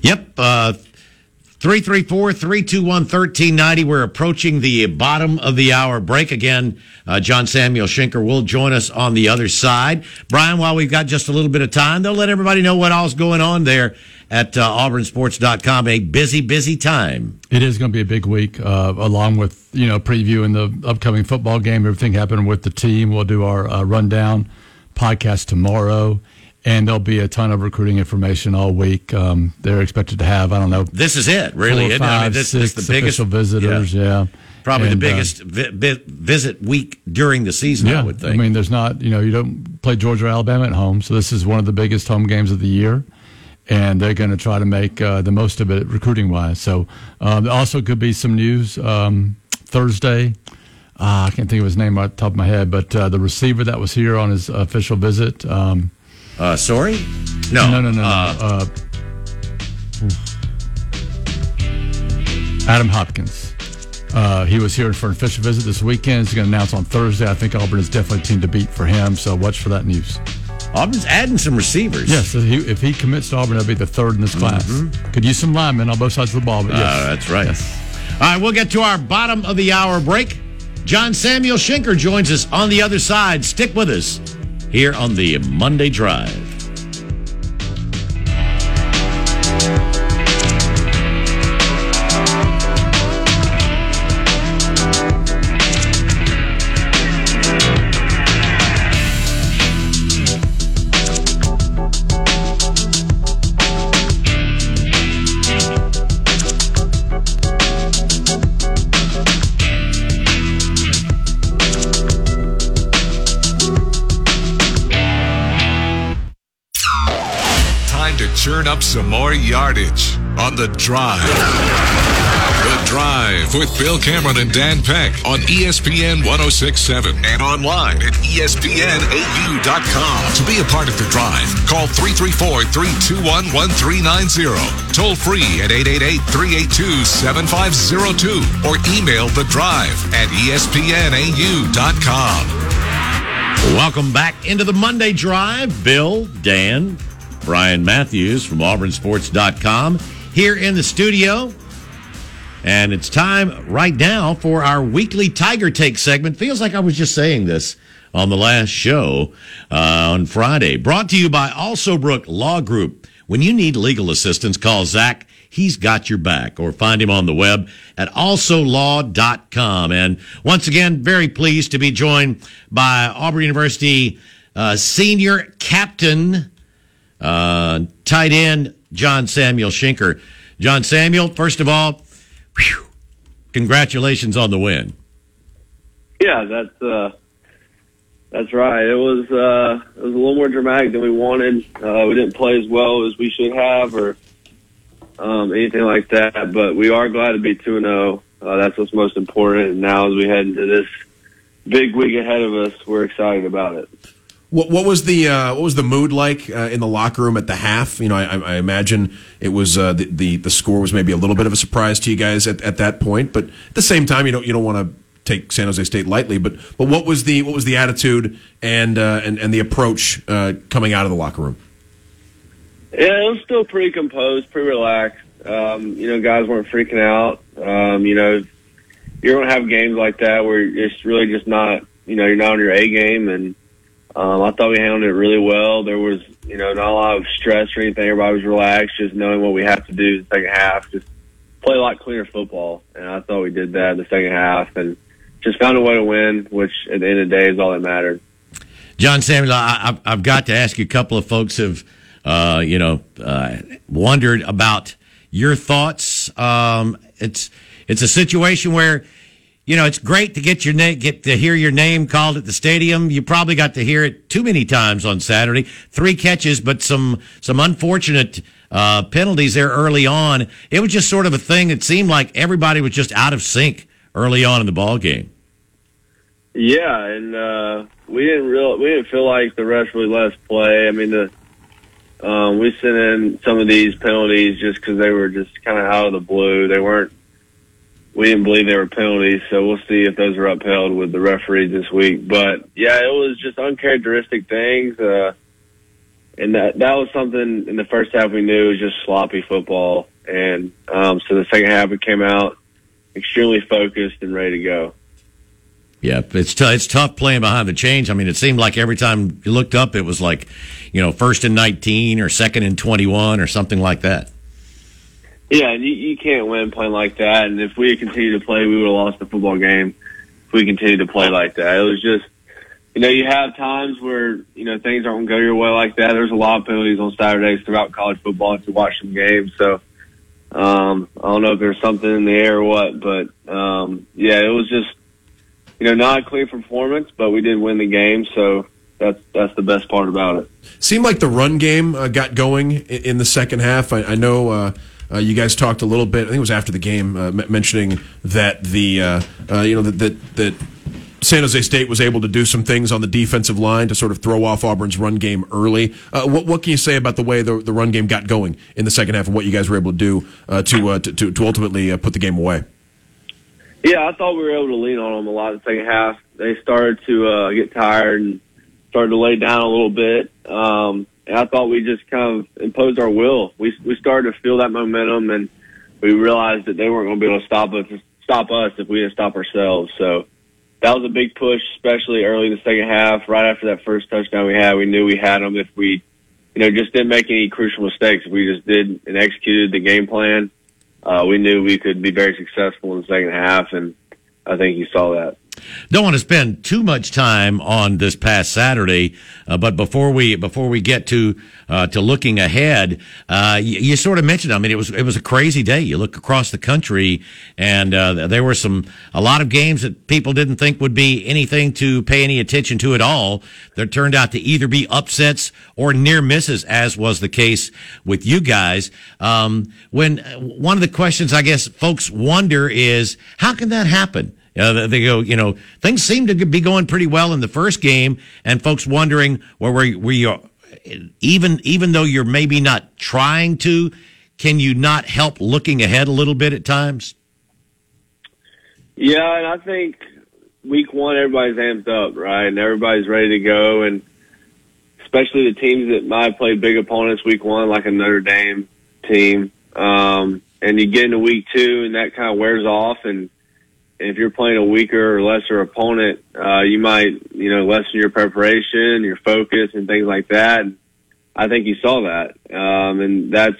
Yep. Uh, 334 321 1390. We're approaching the bottom of the hour break again. Uh, John Samuel Shenker will join us on the other side. Brian, while we've got just a little bit of time, they'll let everybody know what all's going on there at uh, auburnsports.com. A busy, busy time. It is going to be a big week, uh, along with you know previewing the upcoming football game, everything happening with the team. We'll do our uh, rundown podcast tomorrow, and there'll be a ton of recruiting information all week. Um, they're expected to have I don't know. This is it, really. four, it? I mean, five, this, six this is the biggest visitors. Yeah, Probably And, the uh, biggest vi- vi- visit week during the season, yeah, I would think. I mean, there's not you know you don't play Georgia or Alabama at home, so this is one of the biggest home games of the year. And they're going to try to make uh, the most of it recruiting wise. So, uh, there also could be some news um, Thursday. Uh, I can't think of his name off the top of my head, but uh, the receiver that was here on his official visit. Um, uh, sorry? No. no, no, no. no. Uh, Uh, Adam Hopkins. Uh, he was here for an official visit this weekend. He's going to announce on Thursday. I think Auburn is definitely a team to beat for him. So watch for that news. Auburn's adding some receivers. Yes, if he, if he commits to Auburn, that'll be the third in this class. Could use some linemen on both sides of the ball, but yes. Uh, that's right. Yes. All right, we'll get to our bottom of the hour break. John Samuel Shenker joins us on the other side. Stick with us here on the Monday Drive. Churn up some more yardage on the drive. The Drive with Bill Cameron and Dan Peck on ESPN 1067 and online at ESPNAU.com. To be a part of the drive, call 334 321 1390. Toll free at 888 382 7502 or email the drive at ESPNAU.com. Welcome back into the Monday Drive. Bill, Dan, Brian Matthews from AuburnSports.com here in the studio. And it's time right now for our weekly Tiger Take segment. Feels like I was just saying this on the last show uh, on Friday. Brought to you by Alsobrook Law Group. When you need legal assistance, call Zach. He's got your back. Or find him on the web at alsolaw.com. And once again, very pleased to be joined by Auburn University uh, senior captain, uh, tight end, John Samuel Shenker. John Samuel, first of all, whew, congratulations on the win. Yeah, that's uh, that's right. It was uh, it was a little more dramatic than we wanted. Uh, we didn't play as well as we should have, or um, anything like that. But we are glad to be two and zero. Uh, That's what's most important. And now, as we head into this big week ahead of us, we're excited about it. What, what was the uh, what was the mood like uh, in the locker room at the half? You know, I, I imagine it was uh, the, the the score was maybe a little bit of a surprise to you guys at, at that point, but at the same time, you don't you don't want to take San Jose State lightly. But but what was the what was the attitude and uh, and and the approach uh, coming out of the locker room? Yeah, it was still pretty composed, pretty relaxed. Um, you know, guys weren't freaking out. Um, you know, you're going to have games like that where it's really just not, you know, you're not on your A game. And um, I thought we handled it really well. There was, you know, not a lot of stress or anything. Everybody was relaxed, just knowing what we have to do in the second half. Just play a lot cleaner football. And I thought we did that in the second half and just found a way to win, which at the end of the day is all that mattered. John Samuel, I, I've- I've got to ask you. A couple of folks have, uh, you know, uh, wondered about your thoughts. Um, it's it's a situation where, you know, it's great to get your name, get to hear your name called at the stadium. You probably got to hear it too many times on Saturday. Three catches, but some some unfortunate uh, penalties there early on. It was just sort of a thing. It seemed like everybody was just out of sync early on in the ball game. Yeah, and uh, we didn't real we didn't feel like the refs really let us play. I mean, the um, we sent in some of these penalties just because they were just kind of out of the blue. They weren't. We didn't believe they were penalties, so we'll see if those are upheld with the referees this week. But yeah, it was just uncharacteristic things, uh, and that that was something in the first half we knew was just sloppy football, and um, so the second half we came out extremely focused and ready to go. Yeah, it's t- it's tough playing behind the chains. I mean, it seemed like every time you looked up, it was like, you know, first and nineteen or second and twenty one or something like that. Yeah, and you, you can't win playing like that. And if we had continued to play, we would have lost the football game. If we continued to play like that, it was just you know, you have times where, you know, things aren't to go your way like that. There's a lot of penalties on Saturdays throughout college football you watch some games. So, um, I don't know if there's something in the air or what, but, um, yeah, it was just, you know, not a clean performance, but we did win the game. So that's, that's the best part about it. Seemed like the run game uh, got going in, in the second half. I, I know, uh, uh, you guys talked a little bit. I think it was after the game, uh, mentioning that the uh, uh, you know that, that that San Jose State was able to do some things on the defensive line to sort of throw off Auburn's run game early. Uh, what, what can you say about the way the, the run game got going in the second half and what you guys were able to do uh, to, to, to ultimately put the game away? Yeah, I thought we were able to lean on them a lot in the second half. They started to get tired and started to lay down a little bit. Um, and I thought we just kind of imposed our will. We we started to feel that momentum, and we realized that they weren't going to be able to stop us stop us if we didn't stop ourselves. So that was a big push, especially early in the second half. Right after that first touchdown we had, we knew we had them if we, you know, just didn't make any crucial mistakes. If we just did and executed the game plan, uh, we knew we could be very successful in the second half, and I think you saw that. Don't want to spend too much time on this past Saturday, uh, but before we before we get to uh, to looking ahead, uh, you, you, sort of mentioned. I mean, it was it was a crazy day. You look across the country, and uh, there were some a lot of games that people didn't think would be anything to pay any attention to at all. That turned out to either be upsets or near misses, as was the case with you guys. Um, when one of the questions I guess folks wonder is how can that happen? Uh, they go, you know, things seem to be going pretty well in the first game, and folks wondering where well, were, were you, even even though you're maybe not trying to, can you not help looking ahead a little bit at times? Yeah, and I think week one everybody's amped up, right, and everybody's ready to go, and especially the teams that might play big opponents week one, like a Notre Dame team, um, and you get into week two, and that kind of wears off, and if you're playing a weaker or lesser opponent, uh, you might, you know, lessen your preparation, your focus, and things like that. I think you saw that, um, and that's,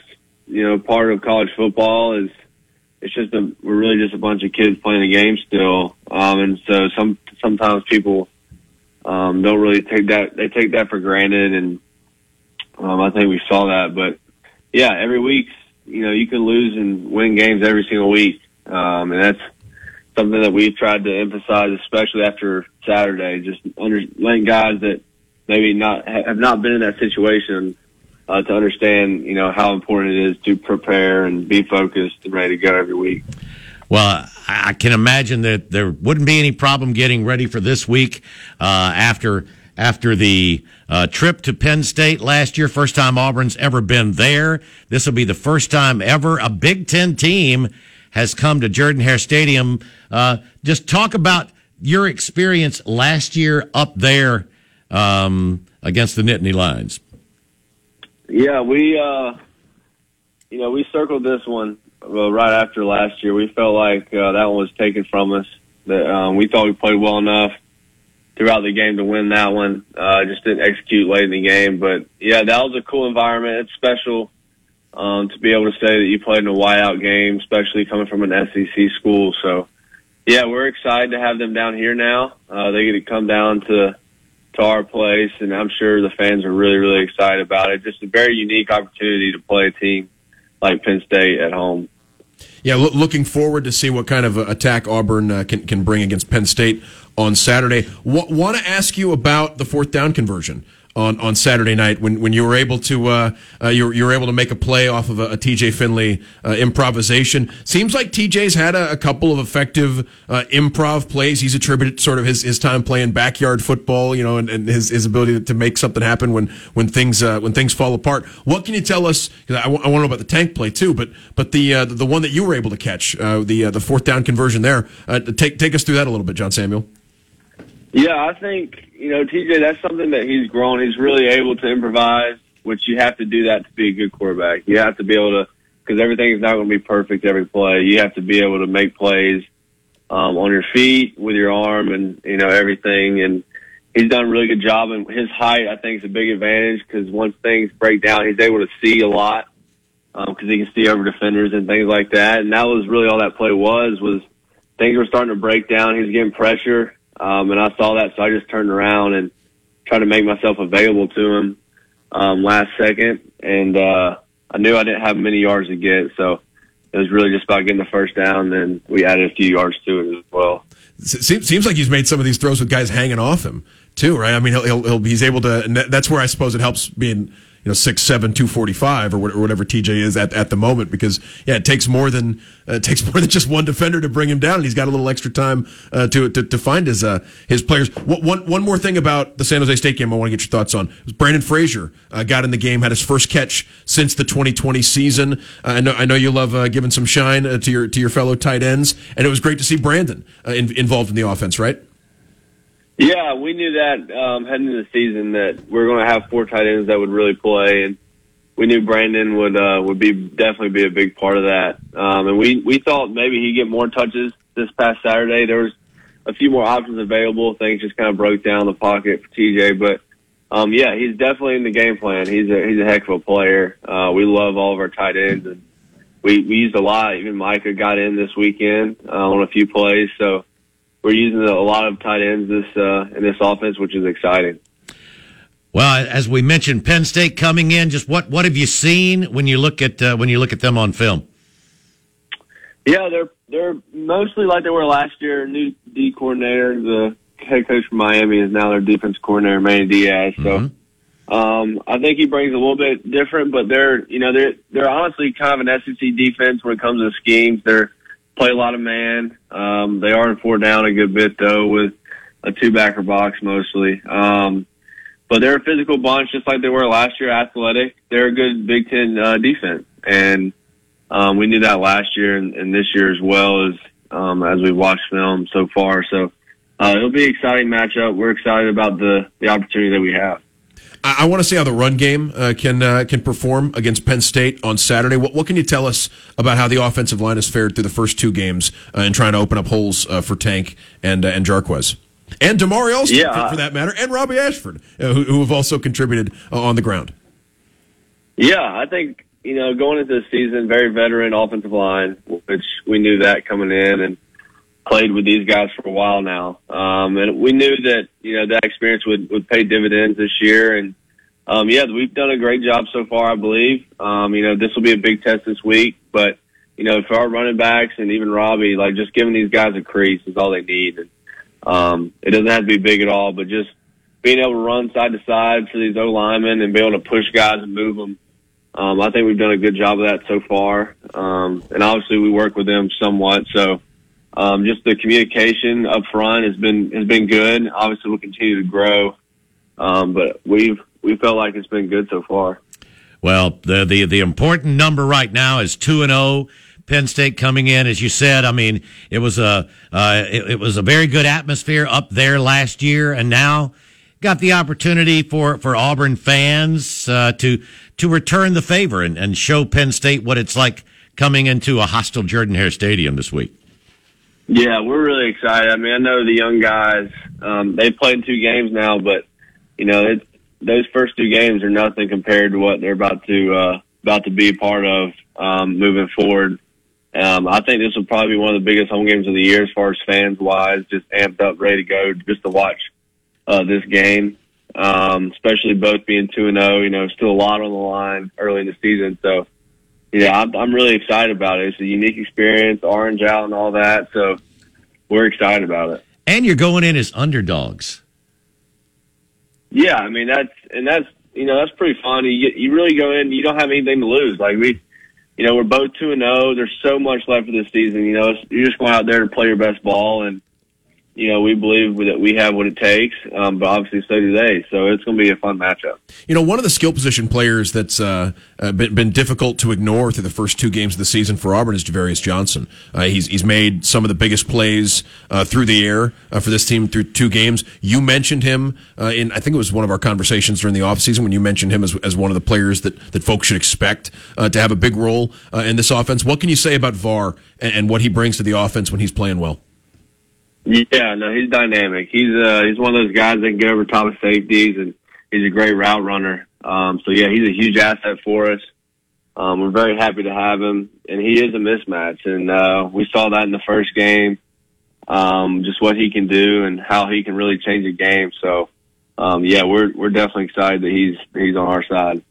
you know, part of college football is it's just a we're really just a bunch of kids playing a game still, um, and so some sometimes people um, don't really take that they take that for granted, and um, I think we saw that. But yeah, every week, you know, you can lose and win games every single week, um, and that's something that we've tried to emphasize, especially after Saturday, just under, letting guys that maybe not have not been in that situation uh, to understand, you know, how important it is to prepare and be focused and ready to go every week. Well, I can imagine that there wouldn't be any problem getting ready for this week uh, after after the uh, trip to Penn State last year. First time Auburn's ever been there. This will be the first time ever a Big Ten team has come to Jordan Hare Stadium. Uh, just talk about your experience last year up there um, against the Nittany Lions. Yeah, we, uh, you know, we circled this one well, right after last year. We felt like uh, that one was taken from us. That um, we thought we played well enough throughout the game to win that one. Uh, just didn't execute late in the game, but yeah, that was a cool environment. It's special um, to be able to say that you played in a whiteout game, especially coming from an SEC school. So, yeah, we're excited to have them down here now. Uh, they get to come down to to our place, and I'm sure the fans are really, really excited about it. Just a very unique opportunity to play a team like Penn State at home. Yeah, lo- looking forward to see what kind of attack Auburn uh, can can bring against Penn State on Saturday. W- Want to ask you about the fourth down conversion on, on Saturday night when, when you were able to uh, uh, you, were, you were able to make a play off of a, a TJ Finley uh, improvisation. Seems like TJ's had a, a couple of effective uh, improv plays. He's attributed sort of his, his time playing backyard football, you know, and, and his, his ability to make something happen when when things uh, when things fall apart. What can you tell us? I, w- I want to know about the tank play too, but but the uh, the one that you were able to catch the the fourth down conversion there. take take us through that a little bit, John Samuel. Yeah, I think, you know, TJ, that's something that he's grown. He's really able to improvise, which you have to do that to be a good quarterback. You have to be able to, because everything is not going to be perfect every play. You have to be able to make plays um, on your feet, with your arm, and, you know, everything. And he's done a really good job. And his height, I think, is a big advantage because once things break down, he's able to see a lot because um, he can see over defenders and things like that. And that was really all that play was, was things were starting to break down. He was getting pressure um, and I saw that, so I just turned around and tried to make myself available to him um, last second, and uh, I knew I didn't have many yards to get, so it was really just about getting the first down. Then we added a few yards to it as well. Seems, seems like he's made some of these throws with guys hanging off him too, right? I mean, he'll, he'll, he'll he's able to. And that's where I suppose it helps being know six seven two forty five or whatever TJ is at, at the moment because yeah it takes more than uh, it takes <laughs> more than just one defender to bring him down and he's got a little extra time uh, to, to to find his uh, his players. One one more thing about the San Jose State game I want to get your thoughts on Brandon Frazier uh, got in the game had his first catch since the 2020 season. Uh, I know I know you love uh, giving some shine to your to your fellow tight ends and it was great to see Brandon in, involved in the offense, right? Yeah, we knew that um, heading into the season that we are going to have four tight ends that would really play, and we knew Brandon would uh, would be definitely be a big part of that. Um, and we we thought maybe he'd get more touches this past Saturday. There was a few more options available. Things just kind of broke down the pocket for TJ, but um, yeah, he's definitely in the game plan. He's a he's a heck of a player. Uh, we love all of our tight ends, and we we used a lot. Even Micah got in this weekend uh, on a few plays, so we're using a lot of tight ends this uh, in this offense, which is exciting. Well, as we mentioned, Penn State coming in. Just what what have you seen when you look at uh, when you look at them on film? Yeah, they're they're mostly like they were last year. New D coordinator, the head coach from Miami is now their defense coordinator, Manny Diaz. So. Mm-hmm. Um, I think he brings a little bit different, but they're, you know, they're, they're honestly kind of an SEC defense when it comes to schemes. They're, play a lot of man. Um, they are in four down a good bit though with a two backer box mostly. Um, but they're a physical bunch, just like they were last year. Athletic. They're a good Big Ten uh, defense, and um, we knew that last year and, and this year as well as um, as we watched film so far. So uh, it'll be an exciting matchup. We're excited about the the opportunity that we have. I, I want to see how the run game uh, can uh, can perform against Penn State on Saturday. What, what, can you tell us about how the offensive line has fared through the first two games uh, and trying to open up holes uh, for Tank and uh, and Jarquez? And Damari Alston, yeah. for, for, that matter, and Robbie Ashford, uh, who, who, have also contributed on the ground. Yeah, I think you know going into the season, very veteran offensive line, which we knew that coming in, and played with these guys for a while now. Um, and we knew that, you know, that experience would, would pay dividends this year. And, um, yeah, we've done a great job so far, I believe. Um, you know, this will be a big test this week, but, you know, for our running backs and even Robbie, like just giving these guys a crease is all they need. And, um, it doesn't have to be big at all, but just being able to run side to side for these O linemen and be able to push guys and move them. Um, I think we've done a good job of that so far. Um, and obviously we work with them somewhat. So, um, just the communication up front has been has been good. Obviously, we'll continue to grow, um, but we've we felt like it's been good so far. Well, the the the important number right now is two and zero. Oh. Penn State coming in, as you said. I mean, it was a uh, it, it, was a very good atmosphere up there last year, and now got the opportunity for for Auburn fans uh, to to return the favor and, and show Penn State what it's like coming into a hostile Jordan Hare Stadium this week. Yeah, we're really excited. I mean, I know the young guys, um, they've played two games now, but you know, it, those first two games are nothing compared to what they're about to, uh, about to be a part of, um, moving forward. Um, I think this will probably be one of the biggest home games of the year as far as fans wise, just amped up, ready to go just to watch, uh, this game. Um, especially both being two and zero, oh, you know, still a lot on the line early in the season. So, yeah, I'm, I'm really excited about it. It's a unique experience, orange out and all that. So we're excited about it. And you're going in as underdogs. Yeah, I mean that's and that's you know that's pretty fun. You you really go in, you don't have anything to lose. Like we, you know, we're both two and zero. There's so much left for this season. You know, you're just going out there to play your best ball and you know, we believe that we have what it takes, um, but obviously so do they. So it's going to be a fun matchup. You know, one of the skill position players that's uh, uh, been, been, difficult to ignore through the first two games of the season for Auburn is Ja'Varrius Johnson. Uh, he's he's made some of the biggest plays uh, through the air uh, for this team through two games. You mentioned him uh, in I think it was one of our conversations during the offseason when you mentioned him as, as one of the players that, that folks should expect to have a big role in this offense. What can you say about VAR and, and what he brings to the offense when he's playing well? Yeah, no, he's dynamic. He's uh he's one of those guys that can get over top of safeties and he's a great route runner. Um so yeah, he's a huge asset for us. Um we're very happy to have him and he is a mismatch and uh we saw that in the first game. um, just what he can do and how he can really change a game. So, um, yeah, we're we're definitely excited that he's he's on our side.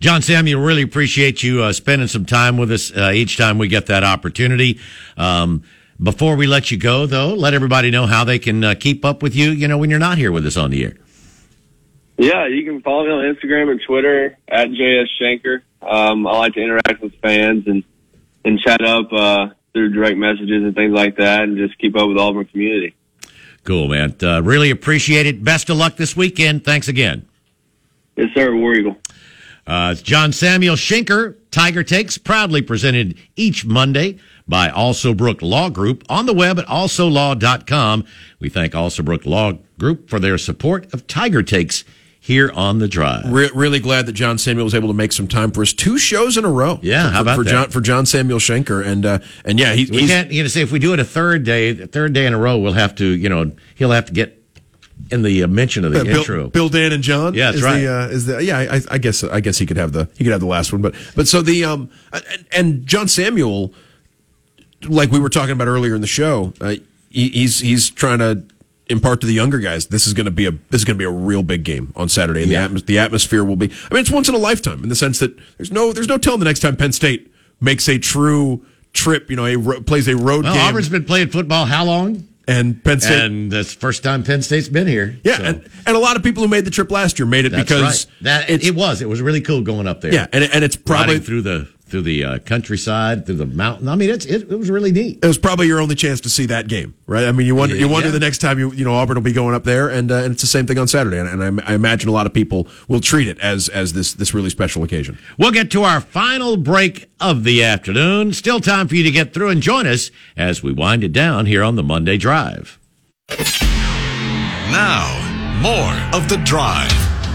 John Samuel, really appreciate you uh, spending some time with us uh, each time we get that opportunity. Um, before we let you go, though, let everybody know how they can uh, keep up with you. You know, when you're not here with us on the air. Yeah, you can follow me on Instagram and Twitter at JS Shenker. Um, I like to interact with fans and and chat up uh, through direct messages and things like that, and just keep up with Auburn community. Cool, man. Uh, really appreciate it. Best of luck this weekend. Thanks again. Yes, sir. War Eagle. Uh, it's John Samuel Shenker, Tiger Takes, proudly presented each Monday by Alsobrook Law Group on the web at alsolaw.com. We thank Alsobrook Law Group for their support of Tiger Takes here on the drive. Re- really glad that John Samuel was able to make some time for us. Two shows in a row. Yeah, for, how about for that? John for John Samuel Shenker and uh, and yeah, he, We he's can't, you know, say if we do it a third day, the third day in a row, we'll have to, you know, he'll have to get in the uh, mention of the Uh, Bill, intro. Bill, Dan, and John. Yeah, that's is right. The, uh, is the yeah? I, I guess I guess he could have the he could have the last one, but but so the um and, and John Samuel, like we were talking about earlier in the show, uh, he, he's he's trying to impart to the younger guys this is going to be a this is going to be a real big game on Saturday, and Yeah. the atmos- the atmosphere will be. I mean, it's once in a lifetime in the sense that there's no there's no telling the next time Penn State makes a true trip. You know, a ro- plays a road well, game, Auburn's been playing football how long? and Penn State. And that's the first time Penn State's been here. yeah, So and, and a lot of people who made the trip last year made it that's because right. that it, was. It was really cool going up there. Yeah, and and it's probably Riding through the through the uh, countryside, through the mountain. I mean, it's it, it was really neat. it was probably your only chance to see that game, right? I mean, you wonder you wonder Yeah. the next time you you know Auburn will be going up there, and uh, and it's the same thing on Saturday, and, and I, I imagine a lot of people will treat it as as this this really special occasion. We'll get to our final break of the afternoon. Still time for you to get through and join us as we wind it down here on the Monday Drive. Now, more of The Drive.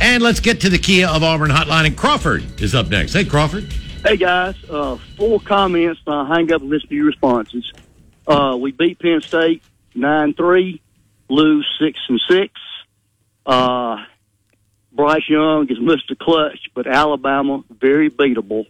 And let's get to the Kia of Auburn hotline. And Crawford is up next. Hey, Crawford. Hey guys, uh, four comments. I'll hang up and listen to your responses. Uh, we beat Penn State nine three, lose six and six. Uh, Bryce Young is Mr. Clutch, but Alabama very beatable.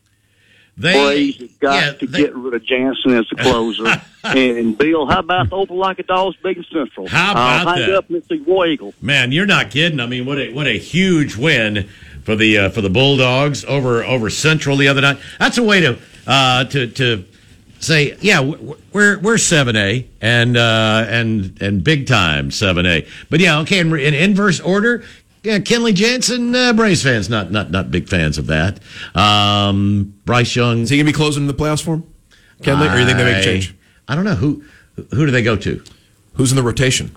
They Braves have got yeah, to they- get rid of Jansen as the closer. <laughs> and Bill, how about the Opelika dog's big and central? How I'll about hang that? up and see War Eagle. Man, you're not kidding. I mean, what a what a huge win for the uh, for the Bulldogs over over Central the other night. That's a way to uh, to to say, yeah, we're we're seven A and uh, and and big time seven A. But yeah, okay, in, in inverse order. Yeah, Kenley Jansen, uh, Braves fans, not not not big fans of that. Um, Bryce Young, Is he going to be closing the playoffs for him? Can they, or you think they make a change? I don't know who who do they go to. Who's in the rotation?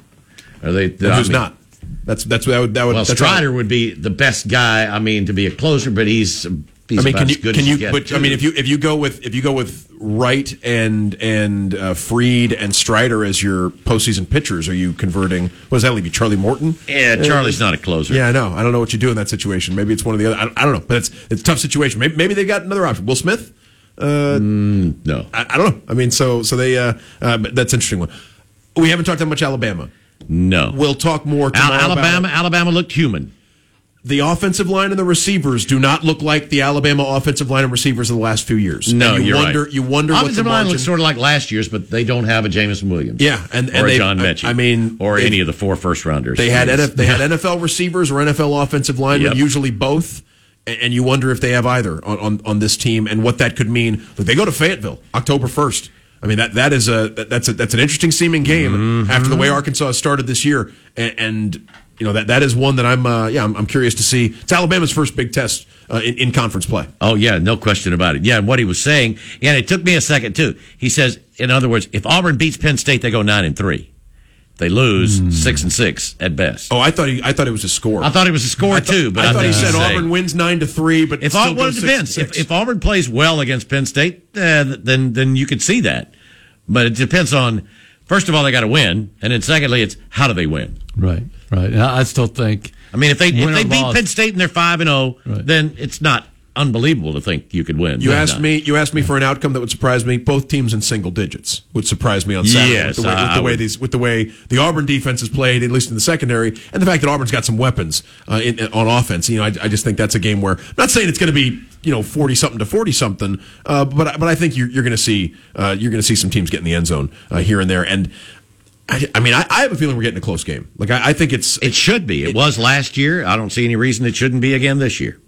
Are they? Who's not? That's that's that would that would. Well, Strider would be the best guy. I mean, to be a closer, but he's I mean, can you can as you? get, But I mean, if you if you go with if you go with Wright and and uh, Fried and Strider as your postseason pitchers, are you converting? What does that leave you? Charlie Morton? yeah, Charlie's not a closer. Yeah, I know. I don't know what you do in that situation. Maybe it's one of the other. I, I don't know, but it's it's a tough situation. Maybe, maybe they got another option. Will Smith? Uh, no, I, I don't know. I mean, so so they. Uh, uh, but that's an interesting one. We haven't talked that much Alabama. no. We'll talk more Al- tomorrow. about Alabama, it. Alabama looked human. The offensive line and the receivers do not look like the Alabama offensive line and receivers of the last few years. No, And you you're wonder, right. You wonder Offensive line looks sort of like last year's, but they don't have a Jameson Williams. Yeah, and- or and a John Metchie. I mean, or any of the four first rounders. They had NF, they had <laughs> NFL receivers or NFL offensive linemen, Yep. usually both, and, you wonder if they have either on, on, on this team and what that could mean. Look, they go to Fayetteville October first. I mean that that is a that's a that's an interesting seeming game Mm-hmm. after the way Arkansas started this year, and, and you know that that is one that I'm uh, yeah I'm, I'm curious to see. It's Alabama's first big test uh, in, in conference play. Oh yeah, no question about it. Yeah, and what he was saying, yeah, and it took me a second too. He says, in other words, if Auburn beats Penn State, they go nine and three. They lose six and six at best. Oh, I thought he I thought it was a score. I thought it was a score thought- too, but I, I thought he said Auburn wins nine to three, but If Auburn, well, depends. If, if Auburn plays well against Penn State, uh, then then you could see that. But it depends on First of all, they got to win, and then secondly, it's how do they win? Right, right. And I I still think. I mean, if they if they beat loss. Penn State and they're five and zero, then it's not unbelievable to think you could win. You asked not. me. You asked me for an outcome that would surprise me. Both teams in single digits would surprise me on Saturday. Yes, with the way, with the way these, with the way the Auburn defense has played, at least in the secondary, and the fact that Auburn's got some weapons uh, in, on offense. You know, I, I just think that's a game where I'm not saying it's going to be you know forty something to forty something, uh, but but I think you're, you're going to see uh, you're going to see some teams get in the end zone uh, here and there, and I, I mean I, I have a feeling we're getting a close game. Like I, I think it's It should be. It was last year. I don't see any reason it shouldn't be again this year.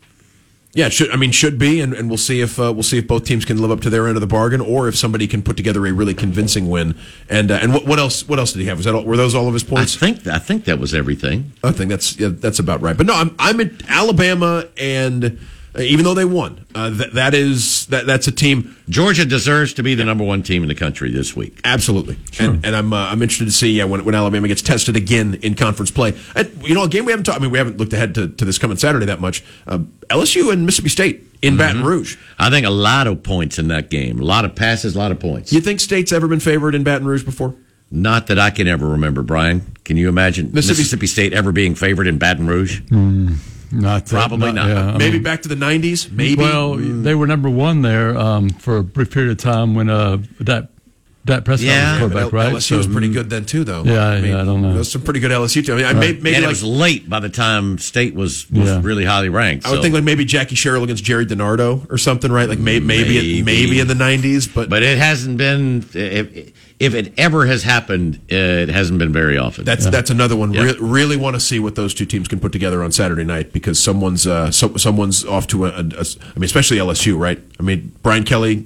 Yeah, it should I mean should be, and, and we'll see if uh, we'll see if both teams can live up to their end of the bargain, or if somebody can put together a really convincing win. And uh, and what, what else? What else did he have? Was that all, were those all of his points? I think I think that was everything. I think that's yeah, that's about right. But no, I'm I'm in Alabama, and even though they won, uh, that that is that that's a team Georgia deserves to be the number one team in the country this week. absolutely, and, and I'm uh, I'm interested to see yeah when when Alabama gets tested again in conference play. And, you know, a game we haven't talked. I mean, we haven't looked ahead to, to this coming Saturday that much. Uh, LSU and Mississippi State in Baton Rouge. I think a lot of points in that game. A lot of passes, a lot of points. You think State's ever been favored in Baton Rouge before? Not that I can ever remember, Brian. Can you imagine Mississippi- Mississippi, State ever being favored in Baton Rouge? Not Probably not. yeah, Maybe mean- back to the '90s. Maybe. Well, they were number one there um, for a brief period of time when uh, that that Prescott Yeah. was quarterback, But right? LSU was pretty good then too, though. Yeah, i yeah, I don't know. There was some pretty good LSU. Team. I mean, I may, maybe and it like was late by the time State was, was Yeah. really highly ranked. I would so- think like maybe Jackie Sherrill against Jerry DiNardo or something, right? Like may, maybe Maybe. maybe in the '90s, but but it hasn't been. If, if it ever has happened, it hasn't been very often. that's that's another one. Yeah. Re- really want to see what those two teams can put together on Saturday night because someone's uh, so, someone's off to a, a- a- I mean, especially LSU, right? I mean, Brian Kelly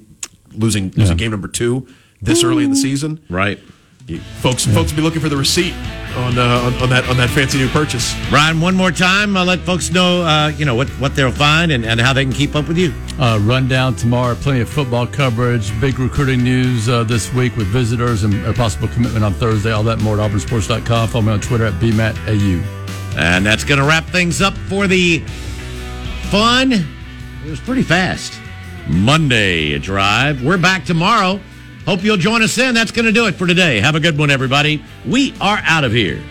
losing losing game number two this early in the season. right. You- folks, folks will be looking for the receipt on, uh, on on that on that fancy new purchase. Ryan, one more time, I'll let folks know, uh, you know, what, what they'll find and, and how they can keep up with you. Uh, rundown tomorrow, plenty of football coverage, big recruiting news uh, this week with visitors and a possible commitment on Thursday. All that more at auburnsports.com. Follow me on Twitter at BMATAU. And that's going to wrap things up for the fun. It was pretty fast. Monday drive. We're back tomorrow. Hope you'll join us then. That's going to do it for today. Have a good one, everybody. We are out of here.